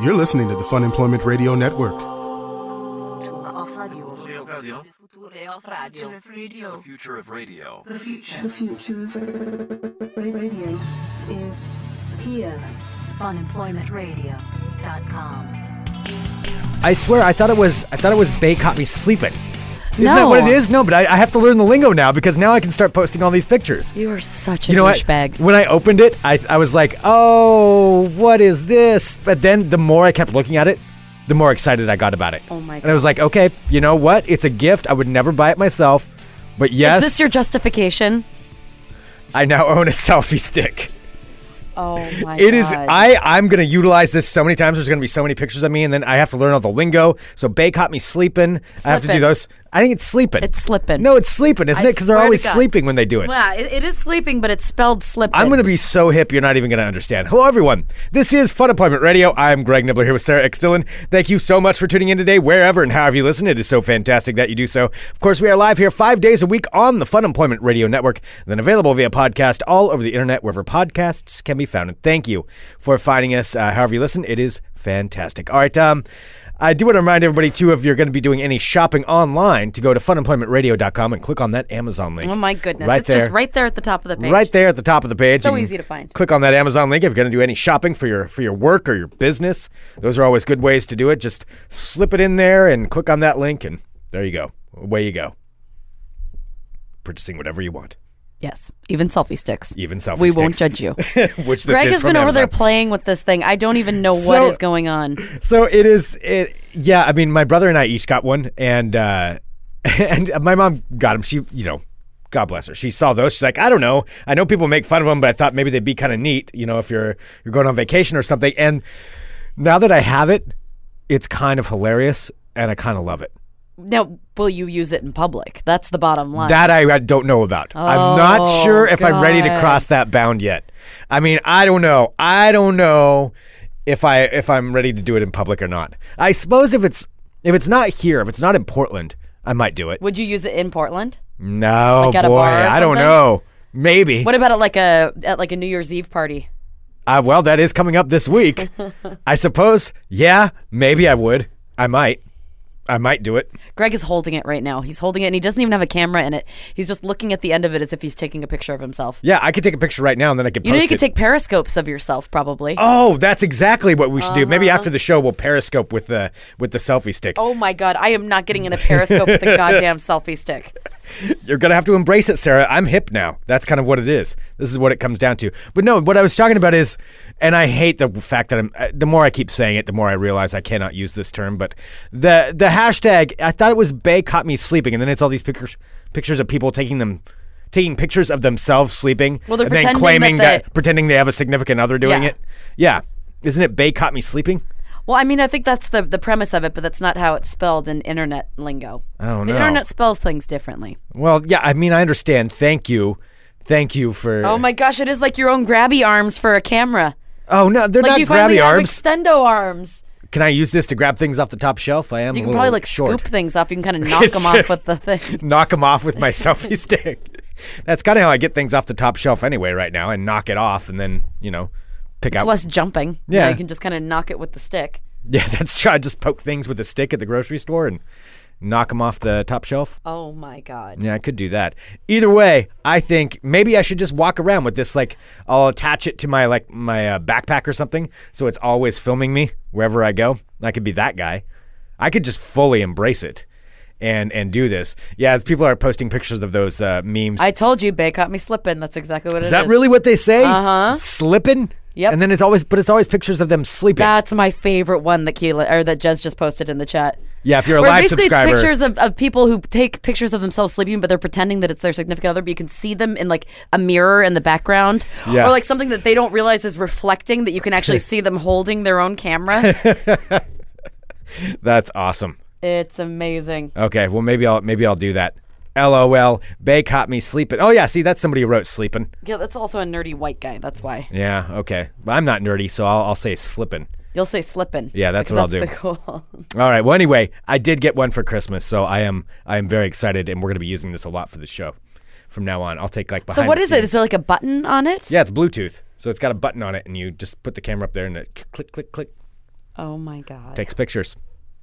You're listening to the Fun Employment Radio Network. The future of radio. The future. The future of radio is here. funemploymentradio.com. I swear, I thought it was. I thought it was Bay caught me sleeping. Isn't that what it is? No, but I, I have to learn the lingo now because now I can start posting all these pictures. You are such a You know what? douchebag. When I opened it, I, I was like, oh, what is this? But then the more I kept looking at it, the more excited I got about it. Oh my God. And I was like, okay, you know what? It's a gift. I would never buy it myself. But yes, Is this your justification? I now own a selfie stick. Oh my It is. God. I. I'm gonna utilize this so many times. There's gonna be so many pictures of me, and then I have to learn all the lingo. So Bay caught me sleeping. I have to do those. I think it's sleeping. It's slipping. No, it's sleeping, isn't I it? Because they're swear to always God. sleeping when they do it. Yeah, it, it is sleeping, but it's spelled slipping. I'm going to be so hip, you're not even going to understand. Hello, everyone. This is Fun Employment Radio. I'm Greg Nibler here with Sarah X. Dillon. Thank you so much for tuning in today, wherever and however you listen. It is so fantastic that you do so. Of course, we are live here five days a week on the Fun Employment Radio Network, then available via podcast all over the internet, wherever podcasts can be found. And thank you for finding us, uh, however you listen. It is fantastic. All right. Um, I do want to remind everybody, too, if you're going to be doing any shopping online, to go to funemploymentradio.com and click on that Amazon link. Oh my goodness! Right it's just there. right there at the top of the page. Right there at the top of the page. So easy to find. Click on that Amazon link if you're going to do any shopping for your for your work or your business. Those are always good ways to do it. Just slip it in there and click on that link, and there you go. Away you go. Purchasing whatever you want, Yes, even selfie sticks. even selfie sticks. we won't judge you. Which this Greg has been over there playing with this thing. I don't even know So- what is going on. So it is. It, yeah, I mean, my brother and I each got one, and uh, and my mom got them. She, you know, God bless her. She saw those. She's like, I don't know. I know people make fun of them, but I thought maybe they'd be kind of neat. You know, if you're you're going on vacation or something. And now that I have it, it's kind of hilarious, and I kind of love it. Now, will you use it in public? That's the bottom line. That I, I don't know about. I'm not Oh, sure if I'm ready to cross that bound yet. I mean, I don't know. I don't know if I if I'm ready to do it in public or not. I suppose if it's if it's not here, if it's not in Portland, I might do it. Would you use it in Portland? No, Like boy, I don't know. Maybe. What about at like a at like a New Year's Eve party? Uh, well, that is coming up this week. I suppose. Yeah, maybe I would. I might. I might do it. Greg is holding it right now. He's holding it and he doesn't even have a camera in it. He's just looking at the end of it as if he's taking a picture of himself. Yeah, I could take a picture right now and then I could You know, you could it. take periscopes of yourself probably. Oh, that's exactly what we should do. Uh-huh. Maybe after the show, we'll periscope with the with the selfie stick. Oh my god, I am not getting in a periscope with a goddamn selfie stick. You're gonna have to embrace it, Sarah. I'm hip now. That's kind of what it is. This is what it comes down to. But no, what I was talking about is, and I hate the fact that I'm. uh, The more I keep saying it, the more I realize I cannot use this term. But the the hashtag, I thought it was Bay caught me sleeping, and then it's all these pictures pictures of people taking them. Taking pictures of themselves sleeping, Well, they're and then claiming that that, pretending they have a significant other doing Yeah. it. Yeah, isn't it Bay caught me sleeping? Well, I mean, I think that's the the premise of it, but that's not how it's spelled in internet lingo. Oh no. The internet spells things differently. Well, yeah, I mean, I understand. Thank you, thank you for. Oh my gosh, it is like your own grabby arms for a camera. Oh no, they're Like not you finally grabby have arms. extendo arms. Can I use this to grab things off the top shelf? I am. You can probably like short. scoop things off. You can kind of knock them off with the thing. knock them off with my selfie stick. That's kind of how I get things off the top shelf anyway. Right now, and knock it off, and then you know, pick It's out. less jumping. Yeah. you can just kind of knock it with the stick. yeah, that's try just poke things with a stick at the grocery store and knock them off the top shelf. Oh my god. Yeah, I could do that. Either way, I think maybe I should just walk around with this. Like, I'll attach it to my like my uh, backpack or something, so it's always filming me wherever I go. I could be that guy. I could just fully embrace it, and and do this. Yeah, as people are posting pictures of those uh, memes. I told you, Bay caught me slipping. That's exactly what it is. is that really what they say? Uh-huh. Slipping. Yep. And then it's always, but it's always pictures of them sleeping. That's my favorite one that Keela or that Jez just posted in the chat. yeah, if you're a Where live basically subscriber. it's pictures of, of people who take pictures of themselves sleeping, but they're pretending that it's their significant other. But you can see them in like a mirror in the background, Yeah. or like something that they don't realize is reflecting. That you can actually see them holding their own camera. That's awesome. it's amazing. Okay, well maybe I'll maybe I'll do that. LOL. Bay caught me sleeping. Oh yeah, see that's somebody who wrote sleeping. Yeah, that's also a nerdy white guy. That's why Yeah, okay. But I'm not nerdy, so I'll, I'll say slipping. you'll say slipping. Yeah, that's what I'll do. The cool. All right. Well, anyway, I did get one for Christmas, so I am I am very excited, and we're gonna be using this a lot for the show from now on. I'll take like behind. so what is scenes. Is there like a button on it? Yeah, it's Bluetooth, so it's got a button on it, and you just put the camera up there, and it click, click, click. Oh my god. takes pictures.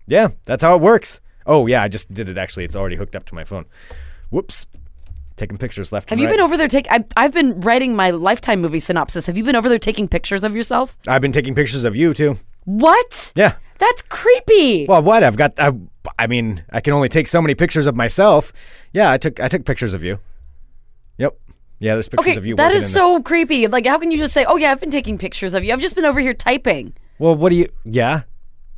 Yeah, that's how it works. Oh yeah, I just did it. Actually, it's already hooked up to my phone. Whoops, taking pictures left. Have you right. been over there take I I've been writing my lifetime movie synopsis. Have you been over there taking pictures of yourself? I've been taking pictures of you too. What? Yeah. That's creepy. Well, what? I've got. I, I mean, I can only take so many pictures of myself. Yeah, I took. I took pictures of you. Yep. Yeah, there's pictures okay, of you. that is so creepy. Like how can you just say, "Oh yeah, I've been taking pictures of you. I've just been over here typing." Well, what do you? Yeah.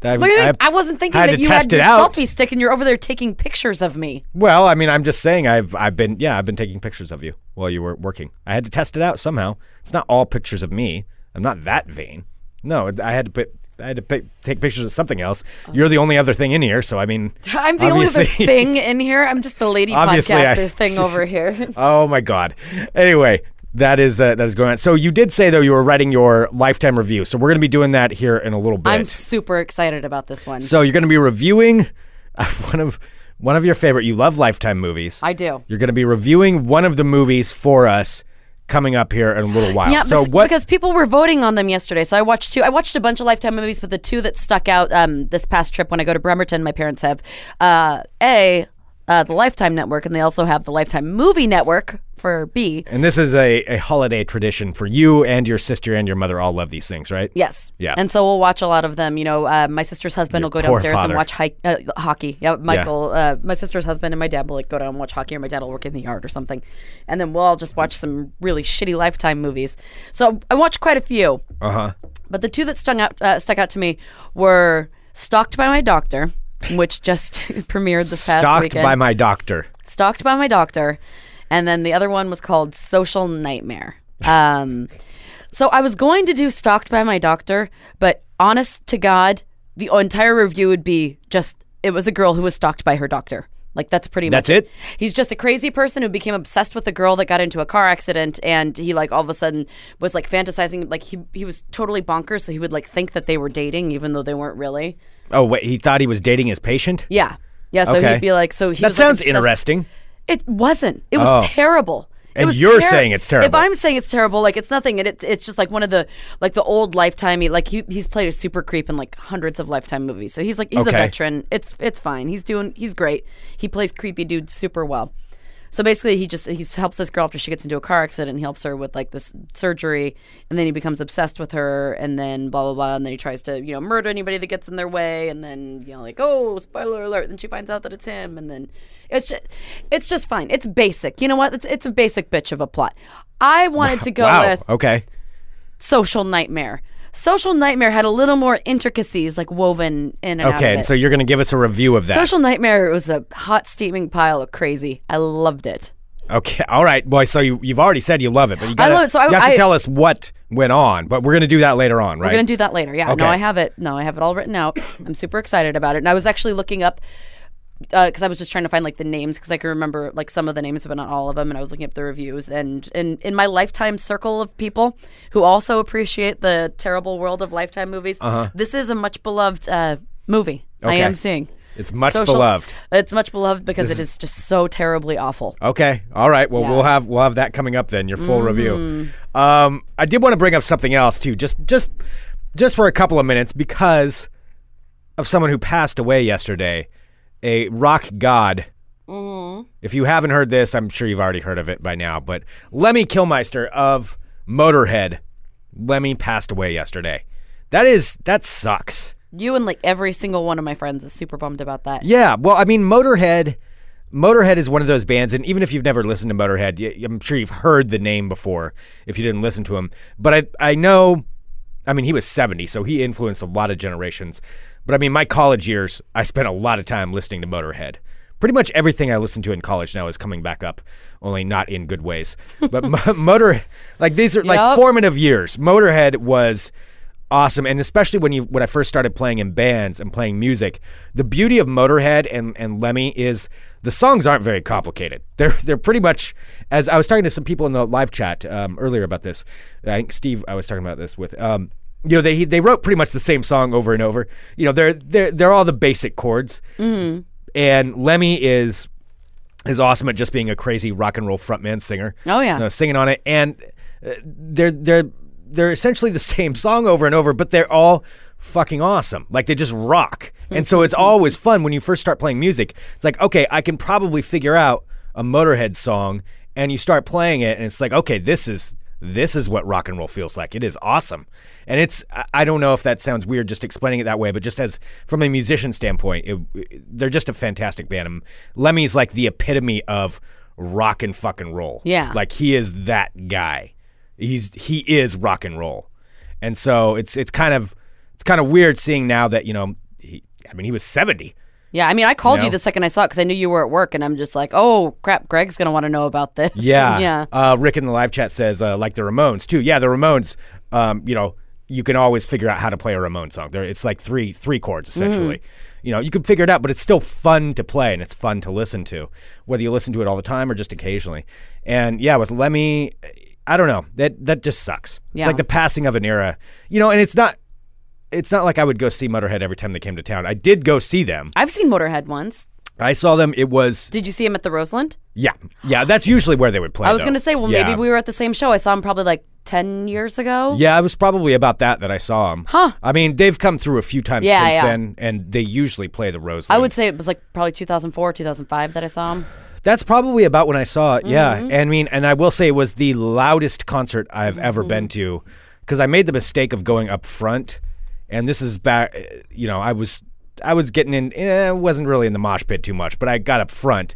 I've, What do you mean? I've- I wasn't thinking that you test had your selfie stick and you're over there taking pictures of me. Well, I mean, I'm just saying. I've. I've been. Yeah, I've been taking pictures of you while you were working. I had to test it out somehow. It's not all pictures of me. I'm not that vain. No, I had to put. I had to pick, take pictures of something else. You're the only other thing in here, so I mean, I'm the only other thing in here. I'm just the lady Obviously, I- podcaster thing over here. Oh my god. Anyway, that is uh, that is going on. So you did say though you were writing your lifetime review. So we're going to be doing that here in a little bit. I'm super excited about this one. so you're going to be reviewing one of one of your favorite. You love lifetime movies. I do. You're going to be reviewing one of the movies for us coming up here in a little while. Yeah, so bes- what? because people were voting on them yesterday. So I watched two. I watched a bunch of Lifetime movies, but the two that stuck out um, this past trip when I go to Bremerton, my parents have uh, a uh, the Lifetime Network, and they also have the Lifetime Movie Network for B. and this is a, a holiday tradition for you and your sister and your mother all love these things, right? Yes. Yeah. And so we'll watch a lot of them. You know, uh, my sister's husband will go poor downstairs father. and watch hi- uh, hockey. Yeah, Michael, Uh, my sister's husband and my dad will like go down and watch hockey, or my dad will work in the yard or something, and then we'll all just watch some really shitty Lifetime movies. So I watched quite a few. Uh huh. But the two that stuck out uh, stuck out to me were "Stalked by My Doctor," which just premiered this past Stalked weekend. by my doctor. "Stalked by My Doctor," and then the other one was called "Social Nightmare." Um, so I was going to do "Stalked by My Doctor," but honest to God, the entire review would be just it was a girl who was stalked by her doctor. Like that's pretty That's much it? He's just a crazy person who became obsessed with a girl that got into a car accident and he like all of a sudden was like fantasizing like he he was totally bonkers so he would like think that they were dating even though they weren't really. Oh wait, he thought he was dating his patient. Yeah. Yeah, so Okay. he'd be like so he That was, sounds obsessed- interesting. It wasn't. It was Oh. terrible. And you're terri- saying it's terrible. If. I'm saying it's terrible, like it's nothing, and it's it's just like one of the like the old lifetimey. Like he, he's played a super creep in like hundreds of lifetime movies, so he's like he's Okay. a veteran. It's it's fine. He's doing he's great. He plays creepy dudes super well. So basically, he just he helps this girl after she gets into a car accident. and He helps her with like this surgery, and then he becomes obsessed with her, and then blah blah blah, and then he tries to you know murder anybody that gets in their way, and then you know like oh spoiler alert, then she finds out that it's him, and then it's just it's just fine. It's basic. You know what? It's it's a basic bitch of a plot. I wanted to go wow. with Okay. Social Nightmare. Social Nightmare had a little more intricacies like woven in and out Okay. of it. so you're going to give us a review of that. Social Nightmare was a hot steaming pile of crazy. I loved it. Okay. All right. Boy, so you, you've already said you love it, but you, gotta, love it, so I- you have to I- tell us what went on. But we're going to do that later on, right? We're gonna do that later. Yeah. Okay. No, I have it. No, I have it all written out. I'm super excited about it. And I was actually looking up because I was just trying to find like the names because I can remember like some of the names, but not all of them. And I was looking up the reviews. And in in my lifetime circle of people who also appreciate the terrible world of lifetime movies, this is a much beloved uh, movie. I Uh-huh. Am seeing. It's much Social- beloved. It's much beloved because it is just so terribly awful. Okay. All right. Well, Yeah. Mm-hmm. we'll have we'll have that coming up then. Your full review. Um, I did want to bring up something else too, just just just for a couple of minutes because of someone who passed away yesterday, a rock god. Mm-hmm. If you haven't heard this, I'm sure you've already heard of it by now. But Lemmy Kilmister of Motorhead, Lemmy passed away yesterday. That is that sucks. You and like every single one of my friends is super bummed about that. Yeah, well, I mean, Motorhead. Motorhead is one of those bands, and even if you've never listened to Motorhead, I'm sure you've heard the name before. If you didn't listen to him, but I I know, I mean, he was 70, so he influenced a lot of generations. But I mean, my college years, I spent a lot of time listening to Motorhead. Pretty much everything I listened to in college now is coming back up, only not in good ways. But Mo- Motor, like these are like formative years. Motorhead was awesome and especially when you when I first started playing in bands and playing music the beauty of Motorhead and and Lemmy is the songs aren't very complicated they're they're pretty much as I was talking to some people in the live chat um, earlier about this I think Steve I was talking about this with um you know they they wrote pretty much the same song over and over you know they're they're they're all the basic chords and Lemmy is is awesome at just being a crazy rock and roll frontman singer Oh, yeah. you know, singing on it and uh, they're they're they're essentially the same song over and over, but they're all fucking awesome. Like they just rock. And so it's always fun when you first start playing music. It's like, okay, I can probably figure out a Motorhead song and you start playing it and it's like, okay, this is this is what rock and roll feels like. It is awesome. And it's I- don't know if that sounds weird just explaining it that way, but just as from a musician standpoint, it, it- they're just a fantastic band. And Lemmy's like the epitome of rock and fucking roll. Yeah. Like he is that guy. He's he is rock and roll. And so it's it's kind of it's kind of weird seeing now that, you know, he, I mean, he was 70. Yeah, I mean, I called You you, the second I saw it because I knew you were at work, and I'm just like, oh crap, Greg's gonna want to know about this. Yeah. yeah. Uh, Rick in the live chat says, uh, like the Ramones, too. Yeah, the Ramones, um, you know, you can always figure out how to play a Ramone song. There, it's like three three chords, essentially. You know, you can figure it out, but it's still fun to play and it's fun to listen to, whether you listen to it all the time or just occasionally. And yeah, with Lemmy, I don't know. That that just sucks. It's Yeah. like the passing of an era. You know, and it's not it's not like I would go see Motorhead every time they came to town. I did go see them. I've seen Motorhead once. I saw them. It was Did you see him at the Roseland? yeah, yeah. That's usually where they would play. I was though. gonna say, well, Yeah. maybe we were at the same show. I saw him probably like ten years ago. Yeah, it was probably about that that I saw them. Huh. I mean, they've come through a few times Yeah, since yeah. then, and they usually play the Rose. I would say it was like probably 2004, 2005 that I saw him. that's probably about when I saw it. Yeah, Mm-hmm. and I mean, and I will say it was the loudest concert I've ever Mm-hmm. been to, because I made the mistake of going up front, and this is back. You know, I was I was getting in. Eh, wasn't really in the mosh pit too much, but I got up front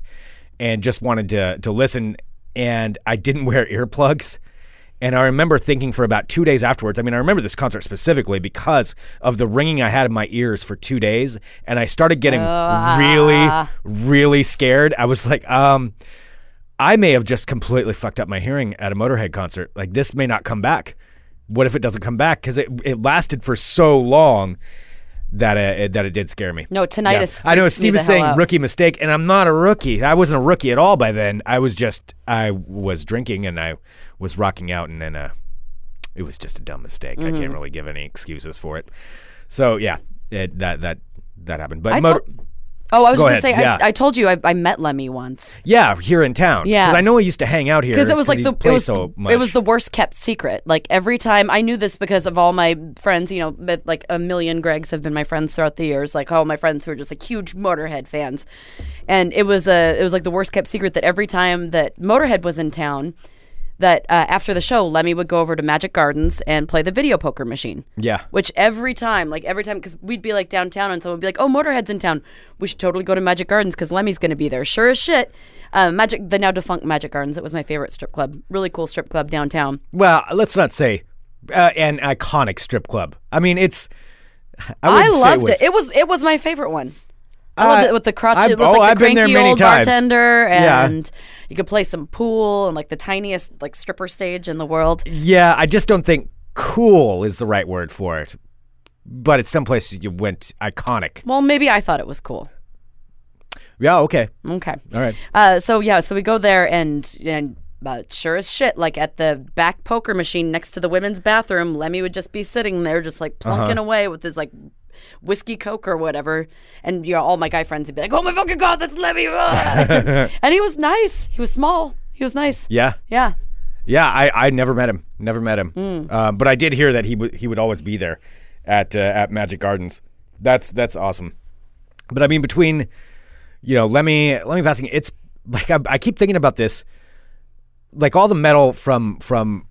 and just wanted to to listen, and I didn't wear earplugs. And I remember thinking for about two days afterwards. I mean, I remember this concert specifically because of the ringing I had in my ears for two days, and I started getting really, really scared. I was like, um, I may have just completely fucked up my hearing at a Motorhead concert. Like this may not come back. What if it doesn't come back? Because it it lasted for so long that it, that it did scare me. No, tinnitus. I know Steve is saying rookie mistake, and I'm not a rookie. I wasn't a rookie at all by then. I was just I was drinking and I was rocking out, and then uh, it was just a dumb mistake. I Mm-hmm. can't really give any excuses for it. So yeah, it, that that that happened. But I motor- Oh, I was Go just gonna say, yeah. I, I told you I, I met Lemmy once yeah, here in town. Yeah. because I know he used to hang out here because it was like the it was so it was the worst kept secret. Like every time I knew this because of all my friends, you know, that like a million Gregs have been my friends throughout the years. Like all my friends who are just like huge Motorhead fans, and it was a it was like the worst kept secret that every time that Motorhead was in town. That uh, after the show, Lemmy would go over to Magic Gardens and play the video poker machine. Yeah. Which every time, like every time, because we'd be like downtown and someone would be like, "Oh, Motorhead's in town. We should totally go to Magic Gardens because Lemmy's going to be there." Sure as shit. Um, Magic, the now defunct Magic Gardens. It was my favorite strip club. Really cool strip club downtown. well, let's not say uh, an iconic strip club. I mean, it's. I, I, loved was- it. It was it was my favorite one. I loved Uh, it with the crotch, I've- with oh, the I've been there many old times. bartender, Yeah. You could play some pool and like the tiniest like stripper stage in the world. Yeah, I just don't think cool is the right word for it. But it's someplace you went iconic. Well, maybe I thought it was cool. Yeah, okay. Okay. All right. Uh, so yeah, so we go there and and uh, sure as shit, like at the back poker machine next to the women's bathroom, Lemmy would just be sitting there, just like plunking Uh-huh. away with his like whiskey coke or whatever, and you know all my guy friends would be like, "Oh my fucking god, that's Lemmy!" ah." and he was nice. He was small. He was nice. Yeah. Yeah. Yeah, I, I never met him. Never met him. Hmm. Um, but I did hear that he would he would always be there at uh, at Magic Gardens. That's that's awesome. But I mean, between you know Lemmy Lemmy passing, it's like I, I keep thinking about this. Like all the metal from from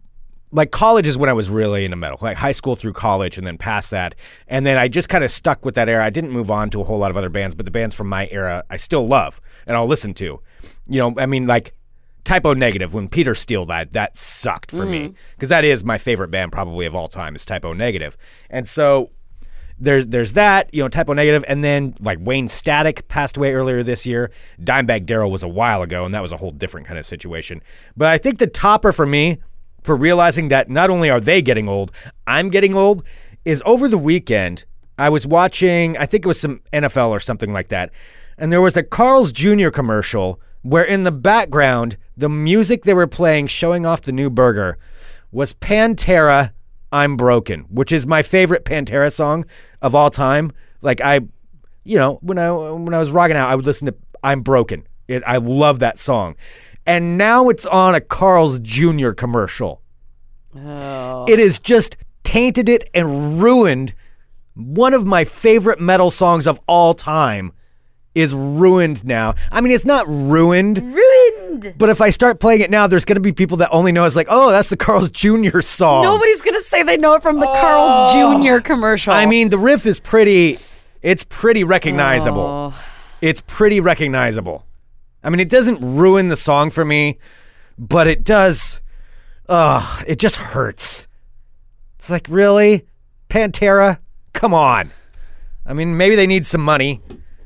like college is when I was really into metal, like high school through college, and then past that, and then I just kind of stuck with that era. I didn't move on to a whole lot of other bands, but the bands from my era I still love and I'll listen to. You know, I mean, like Type O Negative when Peter Steele died, that sucked for me mm-hmm. because that is my favorite band probably of all time is Type O Negative, and so there's there's that you know Type O Negative and then like wayne static passed away earlier this year. Dimebag Darrell was a while ago and that was a whole different kind of situation. But i think the topper for me for realizing that not only are they getting old i'm getting old is over the weekend i was watching i think it was some nfl or something like that and there was a carl's jr commercial where in the background the music they were playing showing off the new burger was pantera I'm Broken, which is my favorite Pantera song of all time. Like I, you know, when I when I was rocking out, I would listen to I'm Broken. It, I love that song. And now it's on a Carl's Jr. commercial. Oh. It has just tainted it and ruined one of my favorite metal songs of all time is ruined now. I mean, it's not ruined, Ruined. but if I start playing it now, there's going to be people that only know it's like, oh, that's the Carl's Jr. song. Nobody's gonna say they know it from the Carl's oh. Jr. commercial. Oh. I mean, the riff is pretty, it's pretty recognizable. Oh. It's pretty recognizable. I mean, it doesn't ruin the song for me, but it does, ugh, it just hurts. It's like, really? Pantera? Come on. I mean, maybe they need some money,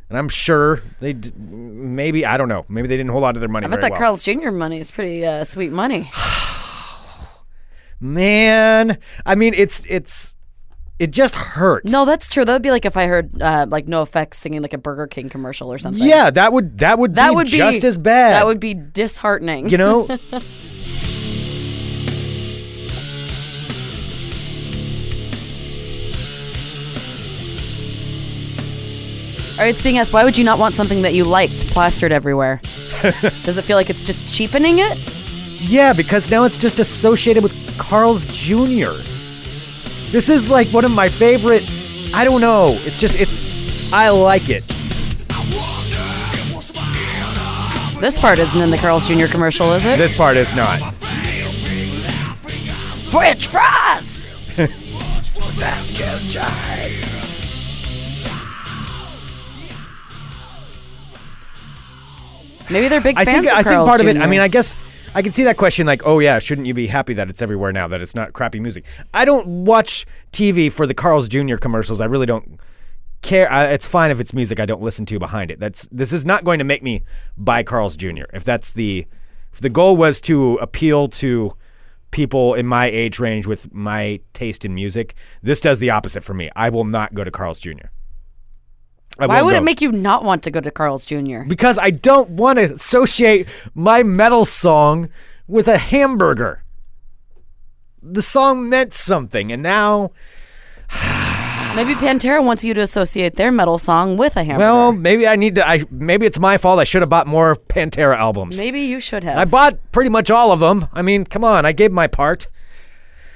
and I'm sure they, d- maybe, I don't know. Maybe they didn't hold on to their money I bet that well. Carl's Jr. money is pretty uh, sweet money. Man, I mean, it's, it's, it just hurts. no, that's true. That would be like if I heard uh, like NOFX singing like a Burger King commercial or something. Yeah, that would, that would that be would be just as bad. That would be disheartening. you know? All right, it's being asked, why would you not want something that you liked plastered everywhere? Does it feel like it's just cheapening it? Yeah, because now it's just associated with Carl's Jr. This is like one of my favorite. I don't know. It's just, it's, I like it. This part isn't in the Carl's Jr. commercial, is it? This part is not. French fries! Maybe they're big fans. I fans think, of I think Carl's part of it, I mean, I guess I can see that question like, oh yeah, shouldn't you be happy that it's everywhere now, that it's not crappy music? I don't watch TV for the Carl's Jr. commercials. I really don't care. I, it's fine if it's music I don't listen to behind it. That's This is not going to make me buy Carl's Jr. If that's the, if the goal was to appeal to people in my age range with my taste in music, this does the opposite for me. I will not go to Carl's Jr. I Why would go. it make you not want to go to Carl's Jr.? because I don't want to associate my metal song with a hamburger. The song meant something, and now, Maybe Pantera wants you to associate their metal song with a hamburger. well, maybe I need to. I maybe it's my fault. I should have bought more Pantera albums. Maybe you should have. I bought pretty much all of them. I mean, come on, I gave my part.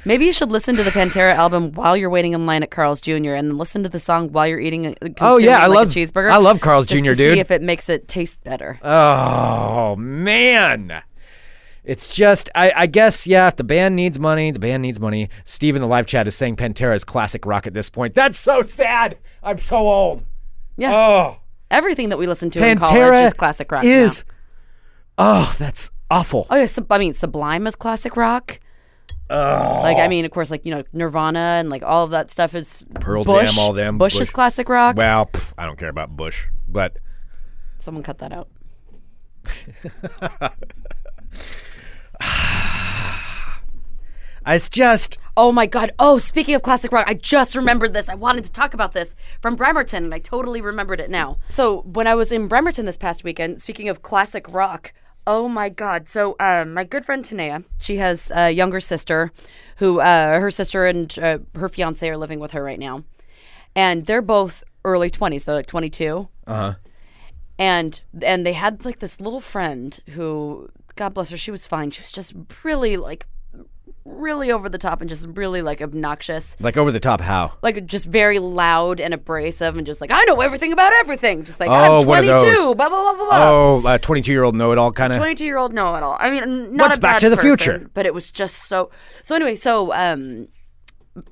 Maybe you should listen to the Pantera album while you're waiting in line at Carl's Jr. and listen to the song while you're eating a, Oh, yeah, I like love- a cheeseburger. I love Carl's Jr., dude. See if it makes it taste better. Oh man. It's just, I, I guess, yeah, if the band needs money, the band needs money. Steve in the live chat is saying Pantera is classic rock at this point. That's so sad. I'm so old. Yeah, Oh. everything that we listen to in college is classic rock. is, now. oh, that's awful. Oh yeah, Sub- I mean Sublime is classic rock. Like I mean, of course, like you know Nirvana and like all of that stuff is Pearl Bush. Jam, all them, Bush, Bush. is classic rock. Well, pff, I don't care about Bush, but Someone cut that out. it's just, Oh my god. Oh, speaking of classic rock, I just remembered this. I wanted to talk about this from Bremerton and I totally remembered it now. So, when I was in Bremerton this past weekend, speaking of classic rock, oh my god. So, um, my good friend Tanea, she has a younger sister who uh, her sister and uh, her fiance are living with her right now. And they're both early 20s. They're like 22. uh-huh. and and they had like this little friend who god bless her she was fine she was just really like really over the top and just really like obnoxious Like over the top how? like just very loud and abrasive and just like i know everything about everything just like Oh, i'm one of 22 those. blah blah blah blah blah Oh, a 22 year old know it all kind of. 22 year old know it all i mean not What's a Back bad to the person, Future? but it was just so so anyway so um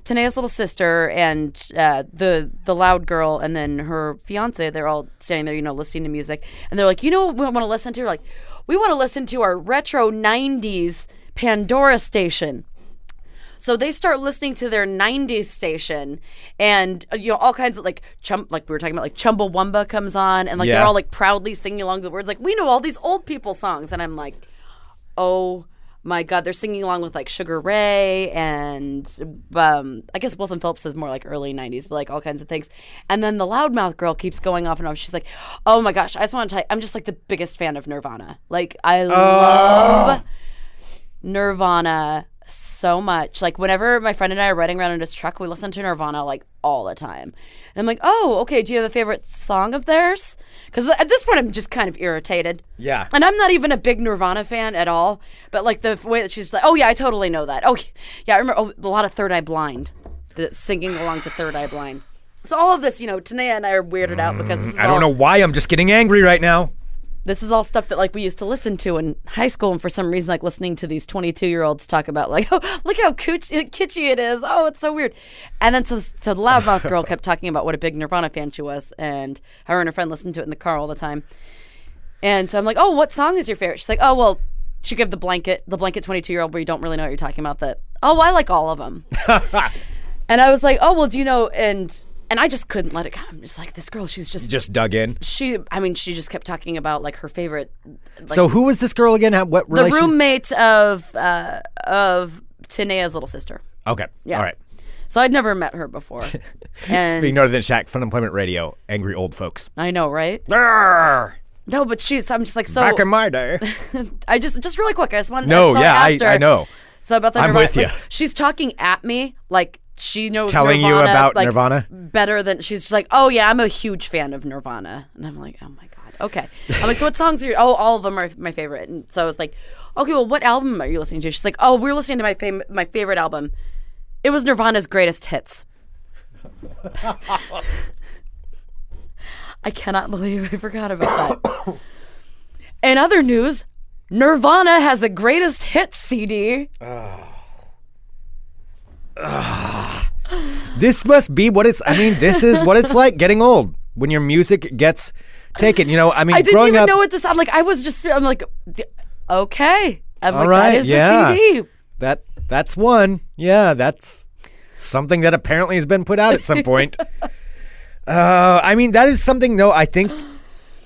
Tanea's little sister and uh, the the loud girl and then her fiance they're all standing there you know listening to music and they're like you know what we want to listen to We're like we want to listen to our retro 90s Pandora station. So they start listening to their 90s station and uh, you know all kinds of like chum like we were talking about like Chumbawamba comes on and like they're all like proudly singing along the words. Like we know all these old people songs. And I'm like oh my god they're singing along with like Sugar Ray and um I guess Wilson Phillips is more like early 90s but like all kinds of things. And then the loudmouth girl keeps going off and off. She's like oh my gosh I just want to tell you I'm just like the biggest fan of Nirvana. Like I love Nirvana so much. Like whenever my friend and I are riding around in his truck, we listen to Nirvana like all the time. And I'm like, oh, okay. Do you have a favorite song of theirs? Because at this point, I'm just kind of irritated. Yeah. And I'm not even a big Nirvana fan at all. But like the way that she's like, oh yeah, I totally know that. Oh yeah, I remember oh, a lot of Third Eye Blind, the singing along to Third Eye Blind. So all of this, you know, Tanea and I are weirded out because is mm, I don't all- know why I'm just getting angry right now. This is all stuff that like we used to listen to in high school and for some reason like listening to these 22 year olds talk about like oh look how cooch- kitschy it is. Oh it's so weird. And then so so the loudmouth girl kept talking about what a big nirvana fan she was and her and her friend listened to it in the car all the time. And so i'm like oh what song is your favorite? She's like oh well she gave the blanket the blanket 22 year old where you don't really know what you're talking about that. Oh i like all of them. And i was like oh well do you know and and i just couldn't let it go i'm just like this girl she's just Just dug in. she i mean she just kept talking about like her favorite so who was this girl again? How- What the relation? roommate of uh, of Tanea's little sister. Okay. Yeah. All right. So I'd never met her before. and Being noted in Shack, Fun Employment Radio, angry old folks. I know, right? Arrgh! No, but she's. I'm just like so. Back in my day. I just just really quick. I just want. No, so yeah, I, her, I know. So about the I'm with like, she's talking at me like she knows Telling you Nirvana, about like, Nirvana? better than she's just like, oh yeah, I'm a huge fan of Nirvana, and I'm like, oh my god, okay. I'm like, so what songs are? You, oh, all of them are my favorite, and so I was like, okay, well, what album are you listening to? She's like, oh, we're listening to my fam- my favorite album. It was Nirvana's greatest hits. I cannot believe I forgot about that. In other news, Nirvana has a greatest hits CD. Ah. Ah. This must be what it's. I mean, this is what it's like getting old when your music gets taken. You know, I mean, I didn't even up. know what to sound like. I was just, I'm like, okay. I'm All like, right, that is yeah. a CD. That that's one. Yeah, that's something that apparently has been put out at some point. uh, I mean, that is something though. I think,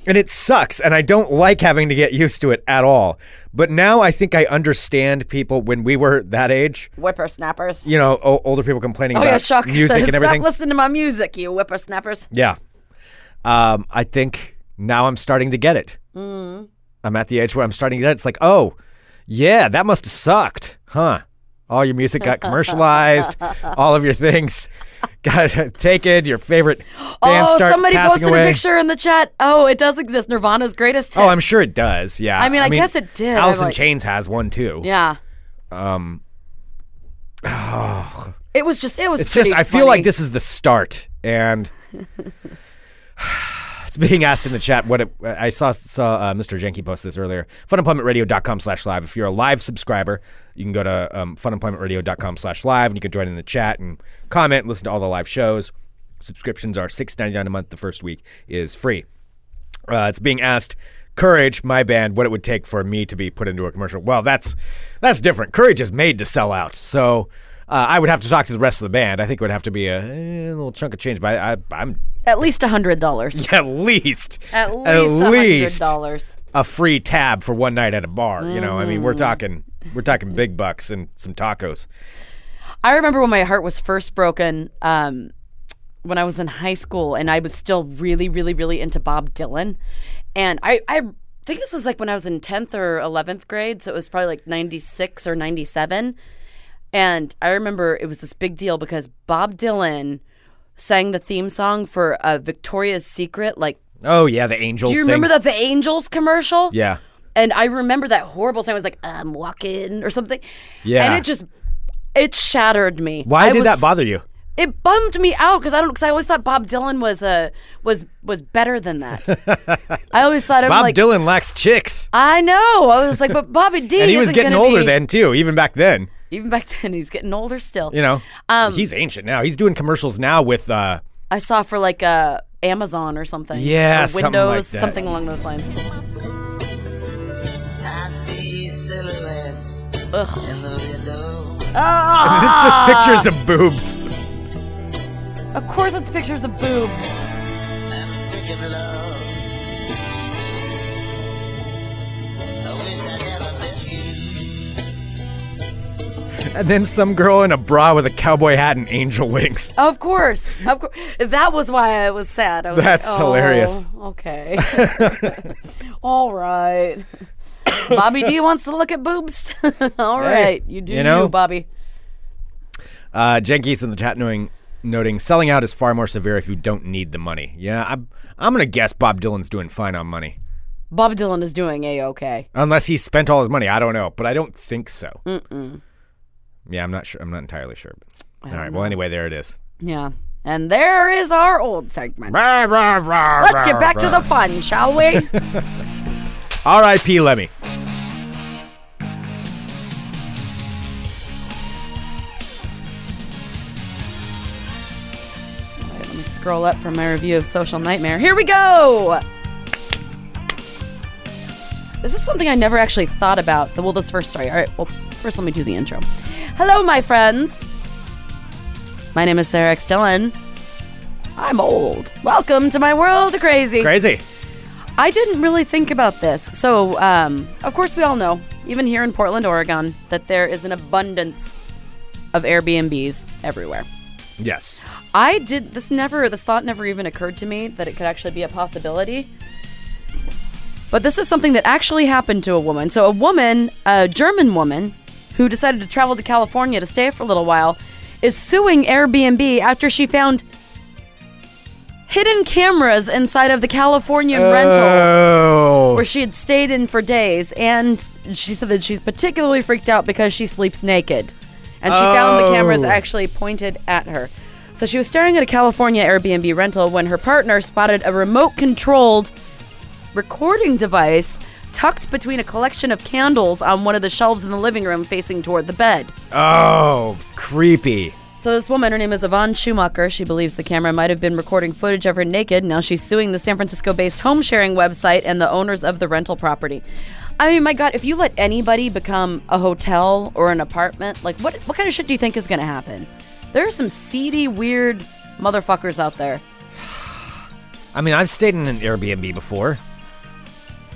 and it sucks, and I don't like having to get used to it at all. But now I think I understand people when we were that age. Whippersnappers. You know, o- older people complaining Oh about yeah, Shock music says, and everything. Stop listening to my music, you whippersnappers. Yeah. Um, I think now I'm starting to get it. Mm. I'm at the age where I'm starting to get it. It's like, oh, yeah, that must have sucked, huh? All your music got commercialized. all of your things got taken. Your favorite bands oh, start somebody posted away. a picture in the chat. Oh, it does exist. Nirvana's greatest hits. Oh, I'm sure it does. Yeah. I mean, I guess it did. Alice in like- Chains has one too. Yeah. Um, It was just, it was it's just I feel like this is the start, and it's being asked in the chat. What it, I saw saw uh, Mr. Jenke post this earlier. Funemploymentradio.com slash live. If you're a live subscriber, you can go to um, funemploymentradio.com slash live, and you can join in the chat and comment listen to all the live shows. Subscriptions are six ninety nine a month. The first week is free. Uh, it's being asked. Courage, my band, what it would take for me to be put into a commercial. Well, that's that's different. Courage is made to sell out, so uh, I would have to talk to the rest of the band. I think it would have to be a, a little chunk of change, but I, I'm At least a hundred dollars. at least At least a hundred least dollars. a free tab for one night at a bar. You know, I mean, Mm-hmm. we're talking we're talking big bucks and some tacos. I remember when my heart was first broken um, when I was in high school, and I was still really, really, really into Bob Dylan. And I, I think this was like when I was in 10th or 11th grade, so it was probably like 96 or 97. And I remember it was this big deal because Bob Dylan sang the theme song for uh, Victoria's Secret. Like, Oh yeah, the Angels. do you thing. remember that the Angels commercial? Yeah, And I remember that horrible sound. I was like, I'm walking or something. Yeah. And it just, it shattered me. why I did that bother you? It bummed me out because I don't, because I always thought Bob Dylan was uh, was was better than that. I always thought Bob like, Dylan lacks chicks, I know. I was like, but Bobby D. and he was getting older be- then too. Even back then, Even back then, he's getting older still. you know, Um, he's ancient now. He's doing commercials now with. uh I saw for like uh, Amazon or something. Yeah, or something Windows, like that. something along those lines. Ugh. in the window. Ah! It's just pictures of boobs. Of course, it's pictures of boobs. I'm sick of love. I wish I never met you. And then some girl in a bra with a cowboy hat and angel wings. Of course, of course. That was why I was sad. I was That's like, hilarious. "Oh, Okay. All right. Bobby D wants to look at boobs. All Hey, right, you do you know. you, Bobby. Uh, Jen Geese in the chat knowing, noting selling out is far more severe if you don't need the money. Yeah, I'm I'm gonna guess Bob Dylan's doing fine on money, Bob Dylan is doing a okay. unless he spent all his money. I don't know, but I don't think so. Yeah, I'm not sure. I'm not entirely sure. All right. Well, anyway, there it is. Yeah. And there is our old segment. Let's get back to the fun, shall we? R.I.P. Lemmy. All right, let me scroll up for my review of Social Nightmare. Here we go! This is something I never actually thought about. Well, this first story. All right, well, first let me do the intro. Hello, my friends. My name is Sarah X. Dillon. I'm old. Welcome to my world of crazy. Crazy. I didn't really think about this. So, um, of course, we all know, even here in Portland, Oregon, that there is an abundance of Airbnbs everywhere. Yes. I did this never this thought never even occurred to me that it could actually be a possibility. But this is something that actually happened to a woman. So a woman, a German woman who decided to travel to California to stay for a little while is suing Airbnb after she found hidden cameras inside of the Californian rental Oh. where she had stayed in for days and she said that she's particularly freaked out because she sleeps naked and she found the cameras Oh. actually pointed at her so she was staring at a california airbnb rental when her partner spotted a remote controlled recording device tucked between a collection of candles on one of the shelves in the living room facing toward the bed Oh, creepy. So this woman, her name is Yvonne Schumacher. She believes the camera might have been recording footage of her naked. Now she's suing the San Francisco-based home sharing website and the owners of the rental property. I mean, my God, if you let anybody become a hotel or an apartment, like what what kind of shit do you think is going to happen? There are some seedy, weird motherfuckers out there. I mean, I've stayed in an Airbnb before.